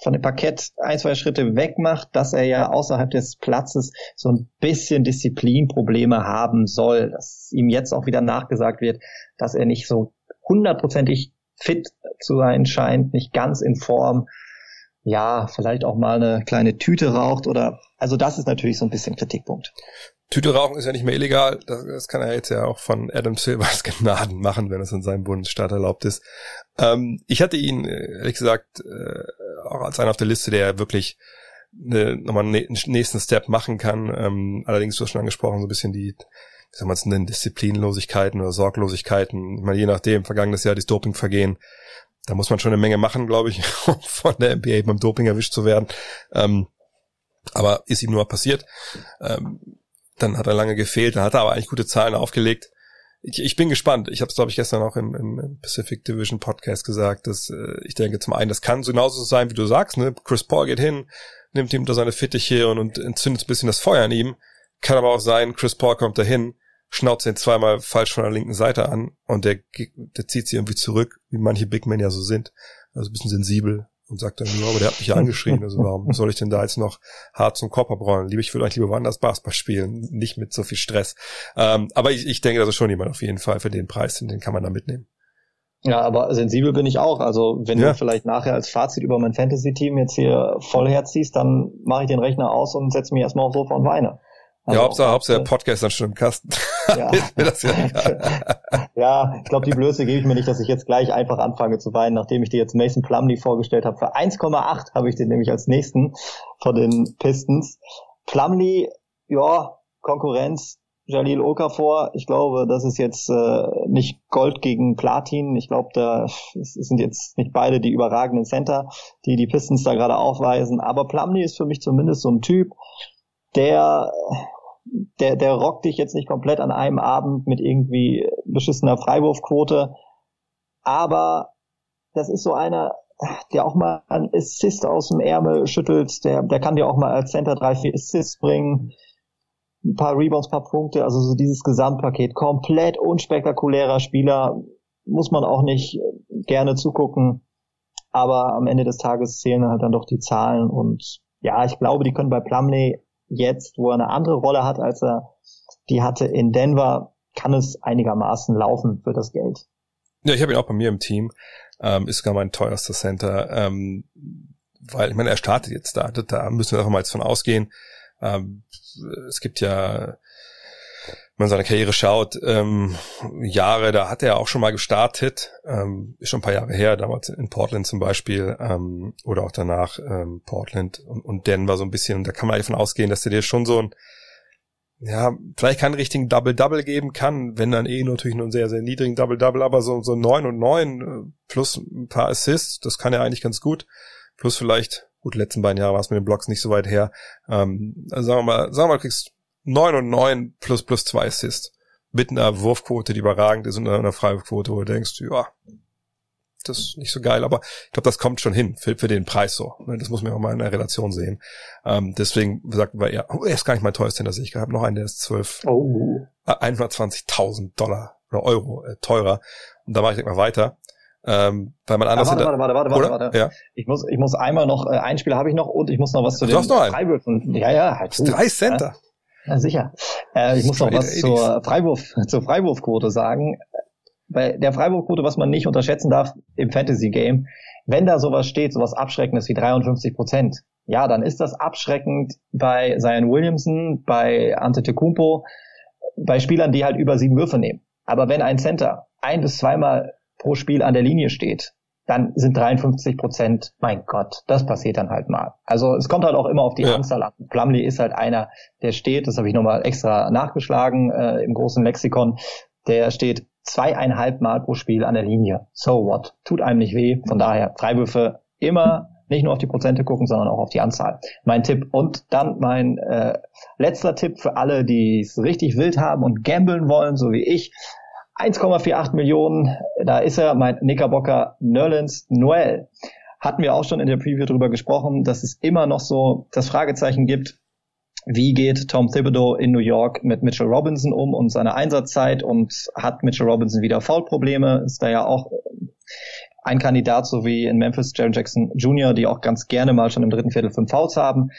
von dem Parkett ein, zwei Schritte weg macht, dass er ja außerhalb des Platzes so ein bisschen Disziplinprobleme haben soll, dass ihm jetzt auch wieder nachgesagt wird, dass er nicht so hundertprozentig fit zu sein scheint, nicht ganz in Form, ja, vielleicht auch mal eine kleine Tüte raucht oder, also das ist natürlich so ein bisschen Kritikpunkt. Tüte rauchen ist ja nicht mehr illegal. Das, das kann er jetzt ja auch von Adam Silvers Gnaden machen, wenn es in seinem Bundesstaat erlaubt ist. Ähm, ich hatte ihn, ehrlich gesagt, äh, auch als einer auf der Liste, der wirklich eine, nochmal einen nächsten Step machen kann. Ähm, allerdings, du hast schon angesprochen, so ein bisschen die wie soll man es nennen, Disziplinlosigkeiten oder Sorglosigkeiten. Ich meine, je nachdem, vergangenes Jahr das Dopingvergehen, da muss man schon eine Menge machen, glaube ich, um von der NBA beim Doping erwischt zu werden. Ähm, aber ist ihm nur passiert. Ähm, dann hat er lange gefehlt, dann hat er aber eigentlich gute Zahlen aufgelegt. Ich, ich bin gespannt. Ich habe es, glaube ich, gestern auch im, im Pacific Division Podcast gesagt, dass äh, ich denke, zum einen, das kann so genauso sein, wie du sagst. Ne? Chris Paul geht hin, nimmt ihm da seine Fittiche und, und entzündet ein bisschen das Feuer an ihm. Kann aber auch sein, Chris Paul kommt dahin, schnauzt ihn zweimal falsch von der linken Seite an und der, der zieht sie irgendwie zurück, wie manche Big Men ja so sind. Also ein bisschen sensibel und sagt dann nur, aber der hat mich ja angeschrien, also warum soll ich denn da jetzt noch hart zum Körper brauchen? Lieber, ich würde eigentlich lieber woanders Basketball spielen, nicht mit so viel Stress. Ähm, aber ich, ich denke, das ist schon jemand auf jeden Fall für den Preis, den kann man da mitnehmen. Ja, aber sensibel bin ich auch. Also wenn ja. du vielleicht nachher als Fazit über mein Fantasy-Team jetzt hier voll herziehst, dann mache ich den Rechner aus und setze mich erstmal aufs Sofa und weine. Also ja, Hauptsache, Hauptsache der Podcast dann schon im Kasten. Ja, ja ich glaube, die Blöße gebe ich mir nicht, dass ich jetzt gleich einfach anfange zu weinen, nachdem ich dir jetzt Mason Plumley vorgestellt habe. Für 1,8 habe ich den nämlich als nächsten von den Pistons. Plumley, ja, Konkurrenz, Jalil Okafor. Ich glaube, das ist jetzt äh, nicht Gold gegen Platin. Ich glaube, da sind jetzt nicht beide die überragenden Center, die die Pistons da gerade aufweisen. Aber Plumley ist für mich zumindest so ein Typ, der der, der rockt dich jetzt nicht komplett an einem Abend mit irgendwie beschissener Freiwurfquote. Aber das ist so einer, der auch mal einen Assist aus dem Ärmel schüttelt, der, der kann dir auch mal als Center drei, vier Assists bringen, ein paar Rebounds, paar Punkte, also so dieses Gesamtpaket. Komplett unspektakulärer Spieler, muss man auch nicht gerne zugucken. Aber am Ende des Tages zählen halt dann doch die Zahlen und ja, ich glaube, die können bei Plumley jetzt, wo er eine andere Rolle hat, als er die hatte in Denver, kann es einigermaßen laufen für das Geld. Ja, ich habe ihn auch bei mir im Team. Ähm, ist gar mein teuerster Center. Ähm, weil, ich meine, er startet jetzt da. Da müssen wir auch mal jetzt von ausgehen. Ähm, es gibt ja man seine Karriere schaut, ähm, Jahre, da hat er auch schon mal gestartet, ähm, ist schon ein paar Jahre her, damals in Portland zum Beispiel, ähm, oder auch danach ähm, Portland und, und Denver so ein bisschen. Und da kann man davon ausgehen, dass er dir schon so ein, ja, vielleicht keinen richtigen Double-Double geben kann, wenn dann eh natürlich nur einen sehr, sehr niedrigen Double-Double, aber so, so neun und neun äh, plus ein paar Assists, das kann er eigentlich ganz gut. Plus vielleicht, gut, letzten beiden Jahre war es mit den Blocks nicht so weit her. Ähm, also sagen wir mal, sagen wir mal, kriegst 9 und 9 plus plus 2 Assists. Mit einer Wurfquote, die überragend ist und einer Freiwurfquote, wo du denkst, ja, das ist nicht so geil, aber ich glaube, das kommt schon hin für, für den Preis so. Ne, das muss man auch mal in der Relation sehen. Ähm, deswegen sagt man ja, oh, er ist gar nicht mein teuerster das Ich habe noch einen, der ist 12, oh. äh, 120.000 Dollar oder Euro äh, teurer. Und da mache ich mal weiter. Ähm, weil man anders ah, warte, warte, warte, warte, warte, warte. Ja. Ich muss, ich muss einmal noch, äh, ein Spieler habe ich noch und ich muss noch was zu du den Freiwürfen. Ja, ja, halt. Drei Center. Ja. Ja, sicher. Äh, ich muss noch was zur Freiwurf, zur Freiwurfquote sagen. Bei der Freiwurfquote, was man nicht unterschätzen darf im Fantasy Game, wenn da sowas steht, sowas Abschreckendes wie 53 Prozent, ja, dann ist das abschreckend bei Zion Williamson, bei Antetokounmpo, bei Spielern, die halt über sieben Würfe nehmen. Aber wenn ein Center ein bis zweimal pro Spiel an der Linie steht, dann sind 53 Prozent, mein Gott, das passiert dann halt mal. Also es kommt halt auch immer auf die ja. Anzahl an. Plumley ist halt einer, der steht, das habe ich nochmal extra nachgeschlagen äh, im großen Lexikon, der steht zweieinhalb Mal pro Spiel an der Linie. So what? Tut einem nicht weh. Von daher Freiwürfe immer nicht nur auf die Prozente gucken, sondern auch auf die Anzahl. Mein Tipp. Und dann mein äh, letzter Tipp für alle, die es richtig wild haben und gambeln wollen, so wie ich. 1,48 Millionen, da ist er, mein Knickerbocker Nerlens Noel. Hatten wir auch schon in der Preview darüber gesprochen, dass es immer noch so das Fragezeichen gibt, wie geht Tom Thibodeau in New York mit Mitchell Robinson um und seiner Einsatzzeit und hat Mitchell Robinson wieder Foulprobleme? Ist da ja auch ein Kandidat, so wie in Memphis Jaron Jackson Jr., die auch ganz gerne mal schon im dritten Viertel fünf Fouls haben.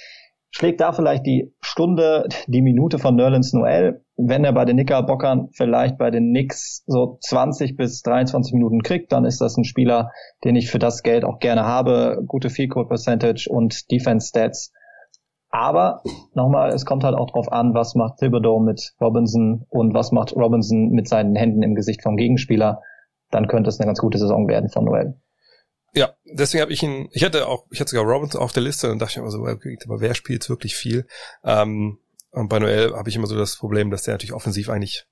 Schlägt da vielleicht die Stunde, die Minute von Nerlens Noel, wenn er bei den Knickerbockern vielleicht bei den Knicks so 20 bis 23 Minuten kriegt, dann ist das ein Spieler, den ich für das Geld auch gerne habe. Gute Field Goal Percentage und Defense Stats. Aber nochmal, es kommt halt auch drauf an, was macht Thibodeau mit Robinson und was macht Robinson mit seinen Händen im Gesicht vom Gegenspieler. Dann könnte es eine ganz gute Saison werden von Noel. Ja, deswegen habe ich ihn, ich hatte auch, ich hatte sogar Robinson auf der Liste und dachte ich immer so, okay, aber wer spielt wirklich viel? Ähm, und bei Noel habe ich immer so das Problem, dass der natürlich offensiv eigentlich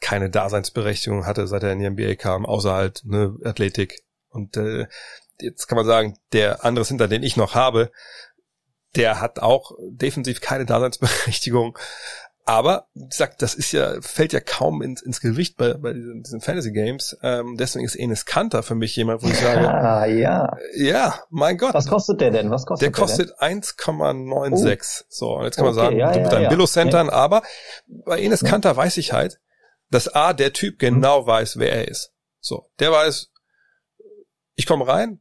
keine Daseinsberechtigung hatte, seit er in die NBA kam, außer halt ne, Athletik. Und äh, jetzt kann man sagen, der andere Center, den ich noch habe, der hat auch defensiv keine Daseinsberechtigung. Aber wie gesagt, das ist ja, fällt ja kaum ins, ins Gewicht bei, bei diesen, diesen Fantasy Games. Ähm, deswegen ist Enes Kanter für mich jemand, wo ich sage, ah, ja. Ja, mein Gott. Was kostet der denn? Was kostet der? Der kostet 1,96. Oh. So, und jetzt kann man sagen, ja, du mit deinen ja. Billo-Centern, aber bei Enes Kanter weiß ich halt, dass A, der Typ genau mhm. weiß, wer er ist. So, der weiß, ich komme rein,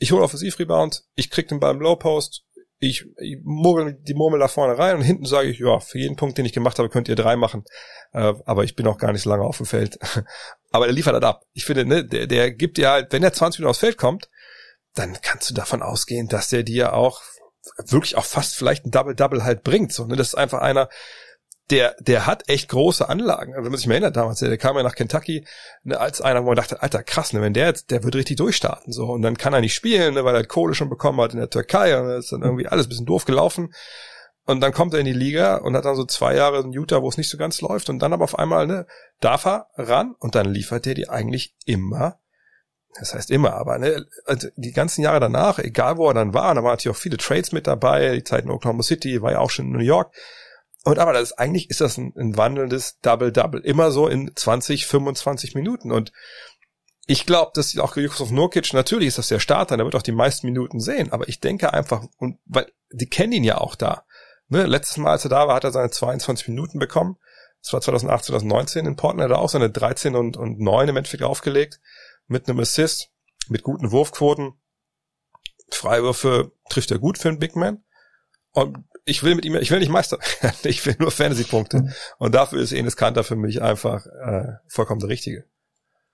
ich hole Offensiv-Rebound, ich krieg den Ball im Low-Post, ich, ich murmel die Murmel da vorne rein und hinten sage ich, ja, für jeden Punkt, den ich gemacht habe, könnt ihr drei machen. Äh, aber ich bin auch gar nicht so lange auf dem Feld. aber er liefert halt ab. Ich finde, ne, der, der gibt dir halt, wenn er 20 Minuten aufs Feld kommt, dann kannst du davon ausgehen, dass der dir auch wirklich auch fast vielleicht ein Double-Double halt bringt. So, ne? Das ist einfach einer, der, der hat echt große Anlagen. Wenn man sich mal erinnert damals, der, der kam ja nach Kentucky ne, als einer, wo man dachte, alter, krass, ne, wenn der jetzt, der wird richtig durchstarten, so. Und dann kann er nicht spielen, ne, weil er Kohle schon bekommen hat in der Türkei und ist dann irgendwie alles ein bisschen doof gelaufen. Und dann kommt er in die Liga und hat dann so zwei Jahre in Utah, wo es nicht so ganz läuft. Und dann aber auf einmal, ne, darf er ran und dann liefert er die eigentlich immer. Das heißt immer, aber ne, also die ganzen Jahre danach, egal wo er dann war, da waren natürlich auch viele Trades mit dabei, die Zeit in Oklahoma City, war ja auch schon in New York. Und aber das ist, eigentlich ist das ein, ein wandelndes Double-Double. Immer so in 20, 25 Minuten. Und ich glaube, dass auch Yusuf Nurkic, natürlich ist das der Starter, der wird auch die meisten Minuten sehen, aber ich denke einfach, und weil die kennen ihn ja auch da. Ne, letztes Mal, als er da war, hat er seine 22 Minuten bekommen. Das war 2008, 2019 in Portland, hat er auch seine 13 und, und 9 im Endeffekt aufgelegt. Mit einem Assist, mit guten Wurfquoten. Freiwürfe trifft er gut für einen Big Man. Und ich will mit ihm, ich will nicht Meister, ich will nur Fantasy-Punkte. Mhm. Und dafür ist Enes Kanter für mich einfach äh, vollkommen der Richtige.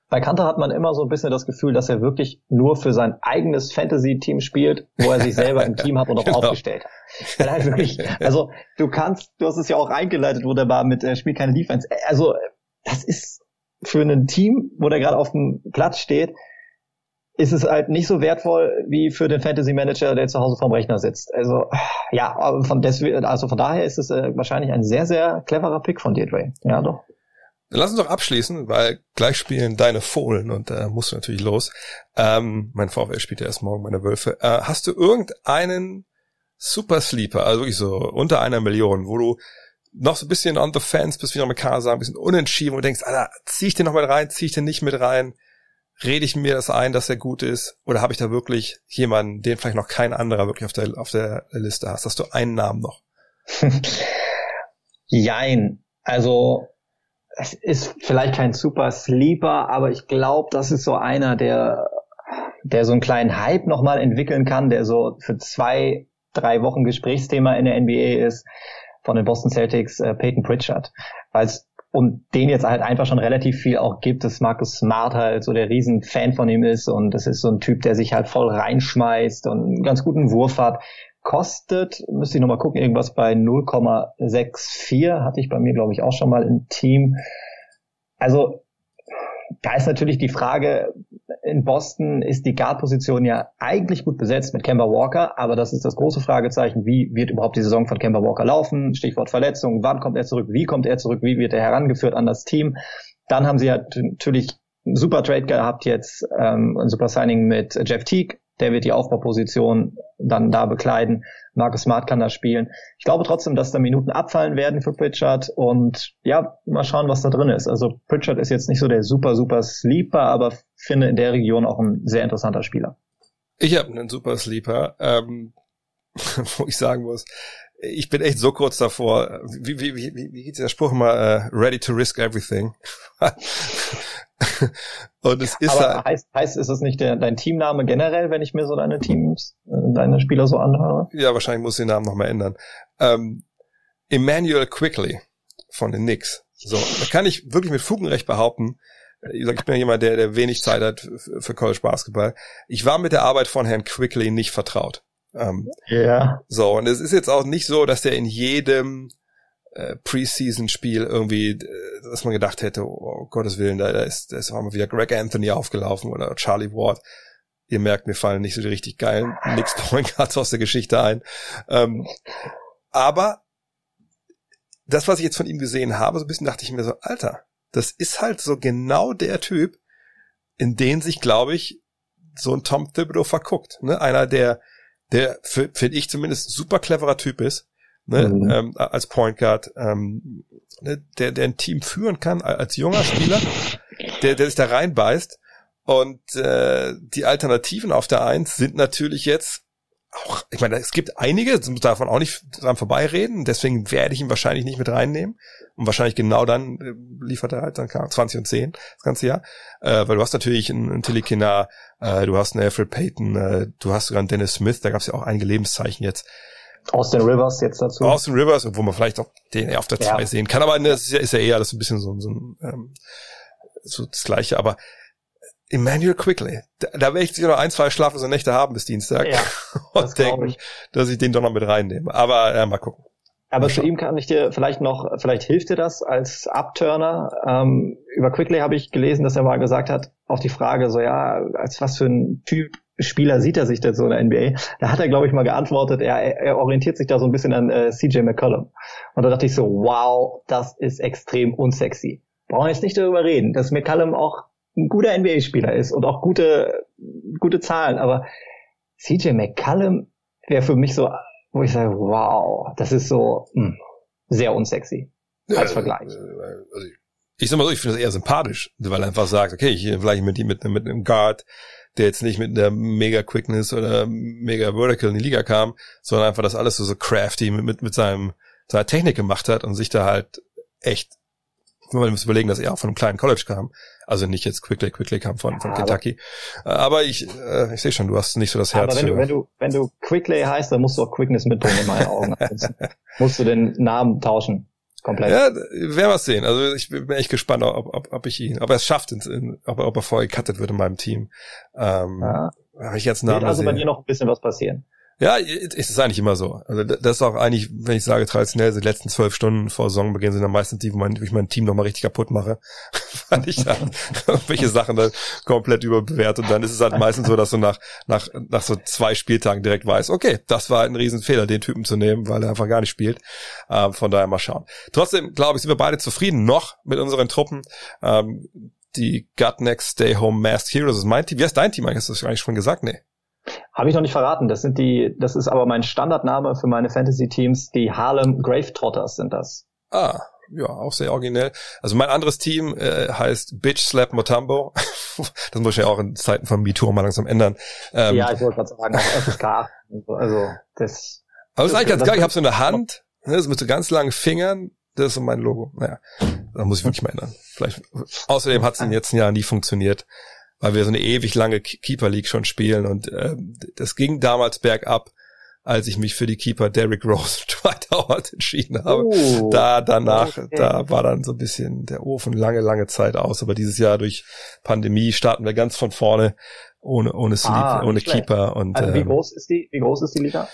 Bei Kanter hat man immer so ein bisschen das Gefühl, dass er wirklich nur für sein eigenes Fantasy-Team spielt, wo er sich selber im Team hat und auch genau. aufgestellt hat. Weil halt wirklich, also du kannst, du hast es ja auch eingeleitet wunderbar mit äh, Spiel keine Defense. Also das ist für ein Team, wo der gerade auf dem Platz steht, ist es halt nicht so wertvoll wie für den Fantasy Manager, der zu Hause vorm Rechner sitzt. Also ja, von deswegen, also von daher ist es äh, wahrscheinlich ein sehr sehr cleverer Pick von dir, Dre. Ja, doch. Lass uns doch abschließen, weil gleich spielen deine Fohlen und da äh, musst du natürlich los. Ähm, mein VfL spielt ja erst morgen meine Wölfe. Äh, hast du irgendeinen Super Sleeper, also wirklich so unter einer Million, wo du noch so ein bisschen on the fence bist, wie Amerikaner sagen, ein bisschen unentschieden und denkst, Alter, zieh ich den noch mit rein, zieh ich den nicht mit rein? Rede ich mir das ein, dass er gut ist? Oder habe ich da wirklich jemanden, den vielleicht noch kein anderer wirklich auf der, auf der Liste hast? Hast du einen Namen noch? Jein. Also, es ist vielleicht kein super Sleeper, aber ich glaube, das ist so einer, der, der so einen kleinen Hype nochmal entwickeln kann, der so für zwei, drei Wochen Gesprächsthema in der NBA ist von den Boston Celtics, äh, Peyton Pritchard. Weil es und den jetzt halt einfach schon relativ viel auch gibt, dass Marcus Smart halt so der Riesenfan von ihm ist und das ist so ein Typ, der sich halt voll reinschmeißt und einen ganz guten Wurf hat. Kostet, müsste ich nochmal gucken, irgendwas bei 0,64 hatte ich bei mir, glaube ich, auch schon mal im Team. Also da ist natürlich die Frage, in Boston ist die Guard-Position ja eigentlich gut besetzt mit Kemba Walker, aber das ist das große Fragezeichen, wie wird überhaupt die Saison von Kemba Walker laufen? Stichwort Verletzung, wann kommt er zurück, wie kommt er zurück, wie wird er herangeführt an das Team? Dann haben sie ja natürlich einen super Trade gehabt jetzt, ähm, ein super Signing mit Jeff Teague, der wird die Aufbauposition dann da bekleiden. Marcus Smart kann da spielen. Ich glaube trotzdem, dass da Minuten abfallen werden für Pritchard und ja, mal schauen, was da drin ist. Also Pritchard ist jetzt nicht so der super, super Sleeper, aber finde in der Region auch ein sehr interessanter Spieler. Ich habe einen super Sleeper, ähm, wo ich sagen muss, ich bin echt so kurz davor. Wie, wie, wie, wie geht der Spruch immer? Uh, ready to risk everything. Und es ist Aber halt, heißt, heißt, ist es nicht der, dein Teamname generell, wenn ich mir so deine Teams, äh, deine Spieler so anhöre? Ja, wahrscheinlich muss ich den Namen nochmal ändern. Ähm, Emmanuel Quickly von den Knicks. So, da kann ich wirklich mit Fugenrecht behaupten, äh, ich, sag, ich bin ja jemand, der, der wenig Zeit hat für College Basketball. Ich war mit der Arbeit von Herrn Quickly nicht vertraut. Ähm, ja. So, und es ist jetzt auch nicht so, dass der in jedem äh, Preseason-Spiel irgendwie, äh, dass man gedacht hätte, oh, Gottes Willen, da, da ist, da ist auch mal wieder Greg Anthony aufgelaufen oder Charlie Ward. Ihr merkt, mir fallen nicht so die richtig geilen Nix Point Guards aus der Geschichte ein. Ähm, aber das, was ich jetzt von ihm gesehen habe, so ein bisschen dachte ich mir so, Alter, das ist halt so genau der Typ, in den sich, glaube ich, so ein Tom Thibodeau verguckt. Ne? Einer, der, der, finde ich zumindest, super cleverer Typ ist, ne, mhm. ähm, als Point Guard, ähm, ne, der, der ein Team führen kann als junger Spieler, der, der sich da reinbeißt. Und äh, die Alternativen auf der Eins sind natürlich jetzt auch, ich meine, es gibt einige, darf man auch nicht dran vorbeireden, deswegen werde ich ihn wahrscheinlich nicht mit reinnehmen. Und wahrscheinlich genau dann äh, liefert er halt dann 20 und 10 das ganze Jahr. Äh, weil du hast natürlich einen, einen Tilly Kinar, äh, du hast einen Alfred Payton, äh, du hast sogar einen Dennis Smith, da gab es ja auch einige Lebenszeichen jetzt. Austin Rivers jetzt dazu. Austin Rivers, wo man vielleicht auch den eher auf der 2 ja. sehen kann, aber das ist ja, ist ja eher das ein bisschen so, so, ähm, so das Gleiche, aber Emmanuel Quickly, da, da werde ich sicher noch ein, zwei schlaflose Nächte haben bis Dienstag ja, und denken, ich. dass ich den doch noch mit reinnehme. Aber ja, mal gucken. Aber zu ihm kann ich dir vielleicht noch, vielleicht hilft dir das als Upturner. Ähm, über Quickly habe ich gelesen, dass er mal gesagt hat, auf die Frage, so ja, als was für ein Typ Spieler sieht er sich denn so in der NBA? Da hat er, glaube ich, mal geantwortet, er, er orientiert sich da so ein bisschen an äh, CJ McCollum. Und da dachte ich so, wow, das ist extrem unsexy. Brauchen wir jetzt nicht darüber reden, dass McCollum auch ein guter NBA-Spieler ist und auch gute, gute Zahlen, aber CJ McCollum wäre für mich so wo ich sage, wow, das ist so mh, hm, sehr unsexy als ja, Vergleich. Äh, also ich sag mal so, ich finde das eher sympathisch, weil er einfach sagt, okay, ich vielleicht mit, mit, mit einem Guard, der jetzt nicht mit einer mega Quickness oder mega Vertical in die Liga kam, sondern einfach das alles so, so crafty mit, mit, mit seinem, seiner Technik gemacht hat und sich da halt echt, man muss überlegen, dass er auch von einem kleinen College kam, also nicht jetzt Quickly, Quickly kam von, von Kentucky. Aber, aber ich, äh, ich sehe schon, du hast nicht so das Herz. Aber wenn du, wenn du, wenn du Quickly heißt, dann musst du auch Quickness mitbringen in meinen Augen. musst du den Namen tauschen. Komplett. Ja, werden wir sehen. Also ich bin echt gespannt, ob, ob, ob ich ihn, ob er es schafft, in, in, ob, ob er vorher gecuttet wird in meinem Team. Ähm, ja. Ich jetzt Namen Wird also bei dir noch ein bisschen was passieren. Ja, ist es eigentlich immer so. Also das ist auch eigentlich, wenn ich sage traditionell, die letzten zwölf Stunden vor Saisonbeginn sind dann meistens die, wo, mein, wo ich mein Team nochmal richtig kaputt mache, weil ich dann welche Sachen dann komplett überbewerte und dann ist es halt meistens so, dass du nach, nach, nach so zwei Spieltagen direkt weißt, okay, das war ein Riesenfehler, den Typen zu nehmen, weil er einfach gar nicht spielt. Ähm, von daher mal schauen. Trotzdem, glaube ich, sind wir beide zufrieden noch mit unseren Truppen. Ähm, die Gut Next Stay Home Masked Heroes ist mein Team. Wie heißt dein Team? Hast du das eigentlich schon gesagt? Nee. Habe ich noch nicht verraten. Das sind die, das ist aber mein Standardname für meine Fantasy-Teams. Die Harlem Grave Trotters sind das. Ah, ja, auch sehr originell. Also mein anderes Team äh, heißt Bitch Slap Motambo. das muss ich ja auch in Zeiten von MeToo mal langsam ändern. Ähm, ja, ich wollte gerade sagen, auch FSK. Also das. Aber das ist eigentlich ganz geil. Ich habe so eine Hand, ne, das mit so ganz langen Fingern. Das ist so mein Logo. Naja, da muss ich wirklich mal ändern. Vielleicht. Außerdem hat es in den letzten Jahren nie funktioniert weil wir so eine ewig lange Keeper League schon spielen und äh, das ging damals bergab, als ich mich für die Keeper Derrick Rose Dwight Howard entschieden habe. Oh, da danach, okay. da war dann so ein bisschen der Ofen lange, lange Zeit aus. Aber dieses Jahr durch Pandemie starten wir ganz von vorne ohne ohne Sleep, ah, ohne Keeper und also wie ähm, groß ist die wie groß ist die Liga?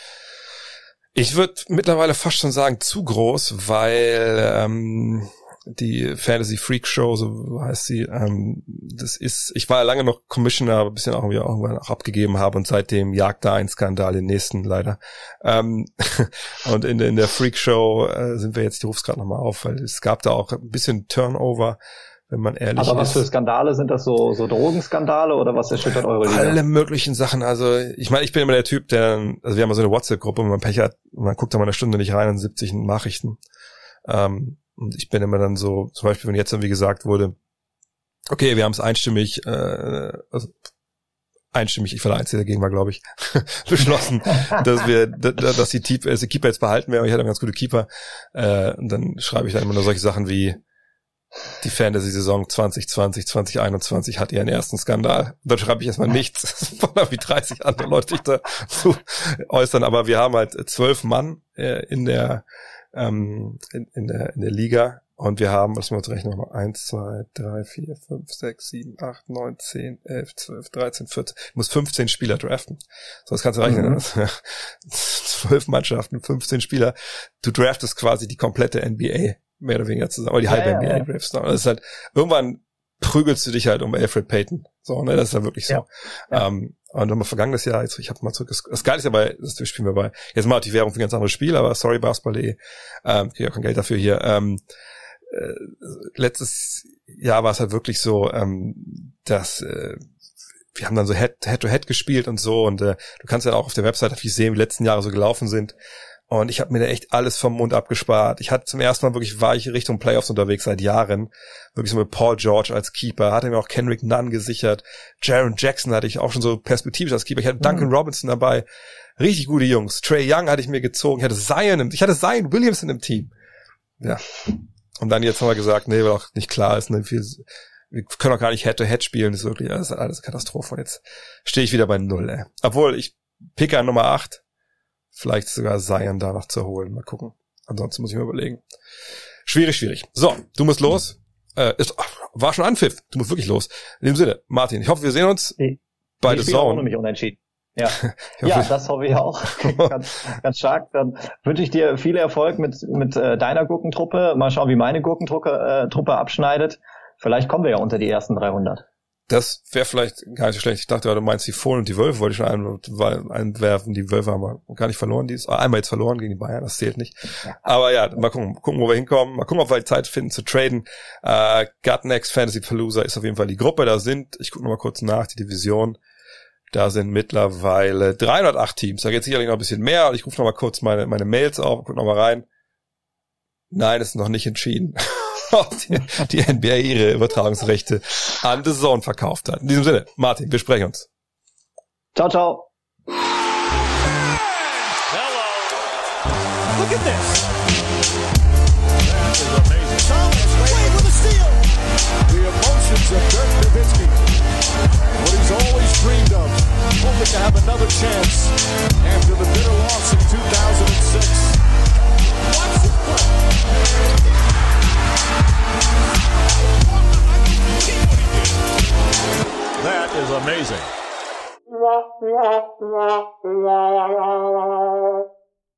Ich würde mittlerweile fast schon sagen zu groß, weil ähm, die Fantasy Freak Show, so heißt sie. Ähm, das ist, ich war ja lange noch Commissioner, aber ein bisschen auch irgendwann auch abgegeben habe und seitdem jagt da ein Skandal den nächsten leider. Ähm, und in, in der Freak Show äh, sind wir jetzt, rufe es gerade nochmal auf, weil es gab da auch ein bisschen Turnover wenn man ehrlich ist. Aber was für Skandale sind das so, so Drogenskandale oder was erschüttert eure Liga? Alle möglichen Sachen. Also ich meine, ich bin immer der Typ, der, also wir haben so eine WhatsApp-Gruppe, wo man Pech hat, man guckt da mal eine Stunde nicht rein und 70 Nachrichten. Ähm, und ich bin immer dann so, zum Beispiel, wenn jetzt dann wie gesagt wurde, okay, wir haben es einstimmig, äh, also einstimmig, ich war der Einzige dagegen war, glaube ich, beschlossen, dass wir, dass die, Keeper, also die Keeper jetzt behalten werden. Ich hatte einen ganz gute Keeper. Äh, und dann schreibe ich dann immer nur solche Sachen wie die Fantasy-Saison 2020, 2021 hat ihren ersten Skandal. Dann schreibe ich erstmal nichts, wie 30 andere Leute sich dazu äußern. Aber wir haben halt zwölf Mann äh, in der ähm, in, in, der, in der Liga. Und wir haben, was wir uns rechnen, nochmal, 1, 2, 3, 4, 5, 6, 7, 8, 9, 10, 11, 12, 13, 14. Du musst 15 Spieler draften. So, das kannst du rechnen. Mhm. Zwölf Mannschaften, 15 Spieler. Du draftest quasi die komplette NBA, mehr oder weniger zusammen. Oder die halbe ja, NBA ja. draftest. Das ist halt, irgendwann prügelst du dich halt um Alfred Payton. So, ne, das ist ja wirklich so. Ja. Ähm, und nochmal vergangenes Jahr, jetzt, ich habe mal zurück, das Geile ist ja bei, das spielen wir bei, jetzt mal die Währung für ein ganz anderes Spiel, aber sorry, Basketball.de, ähm, ich habe kein Geld dafür hier. Ähm, äh, letztes Jahr war es halt wirklich so, ähm, dass äh, wir haben dann so Head-to-Head -Head gespielt und so und äh, du kannst ja auch auf der Website natürlich sehen, wie die letzten Jahre so gelaufen sind. Und ich habe mir da echt alles vom Mund abgespart. Ich hatte zum ersten Mal wirklich war ich Richtung Playoffs unterwegs seit Jahren. Wirklich so mit Paul George als Keeper. Hatte mir auch Kendrick Nunn gesichert. Jaron Jackson hatte ich auch schon so perspektivisch als Keeper. Ich hatte Duncan mhm. Robinson dabei. Richtig gute Jungs. Trey Young hatte ich mir gezogen. Ich hatte Zion, im, ich hatte Zion Williamson im Team. Ja. Und dann jetzt haben wir gesagt, nee, weil auch nicht klar ist, ne, wir, wir können auch gar nicht Head-to-Head -head spielen. Das ist wirklich, alles eine Katastrophe. Und jetzt stehe ich wieder bei Null, ey. Obwohl, ich picke an Nummer 8 vielleicht sogar Zion danach zu holen. Mal gucken. Ansonsten muss ich mir überlegen. Schwierig, schwierig. So, du musst los. Äh, ist, war schon Anpfiff. Du musst wirklich los. In dem Sinne, Martin, ich hoffe, wir sehen uns ich, bei The Zone. Mich unentschieden. Ja, ja das hoffe ich auch. ganz, ganz stark. Dann wünsche ich dir viel Erfolg mit, mit äh, deiner Gurkentruppe. Mal schauen, wie meine Gurkentruppe äh, Truppe abschneidet. Vielleicht kommen wir ja unter die ersten 300. Das wäre vielleicht gar nicht so schlecht. Ich dachte, du meinst die Fohlen und die Wölfe, wollte ich schon einwerfen. Die Wölfe haben wir gar nicht verloren. Die ist einmal jetzt verloren gegen die Bayern, das zählt nicht. Aber ja, mal gucken, gucken, wo wir hinkommen. Mal gucken, ob wir die Zeit finden zu traden. Äh, Gut Next Fantasy Palooza ist auf jeden Fall die Gruppe. Da sind, ich gucke mal kurz nach, die Division. Da sind mittlerweile 308 Teams. Da geht sicherlich noch ein bisschen mehr. Ich rufe noch mal kurz meine, meine Mails auf, guck noch mal rein. Nein, ist noch nicht entschieden. die, die NBA ihre Übertragungsrechte an The Zone verkauft hat. In diesem Sinne, Martin, wir sprechen uns. Ciao, ciao. Hello. Look at this. That is amazing. Thomas Wade with a steal. The emotions of Dirk Nowitzki. What he's always dreamed of. Hoping to have another chance after the bitter loss in 2006. Watch this play. That is amazing.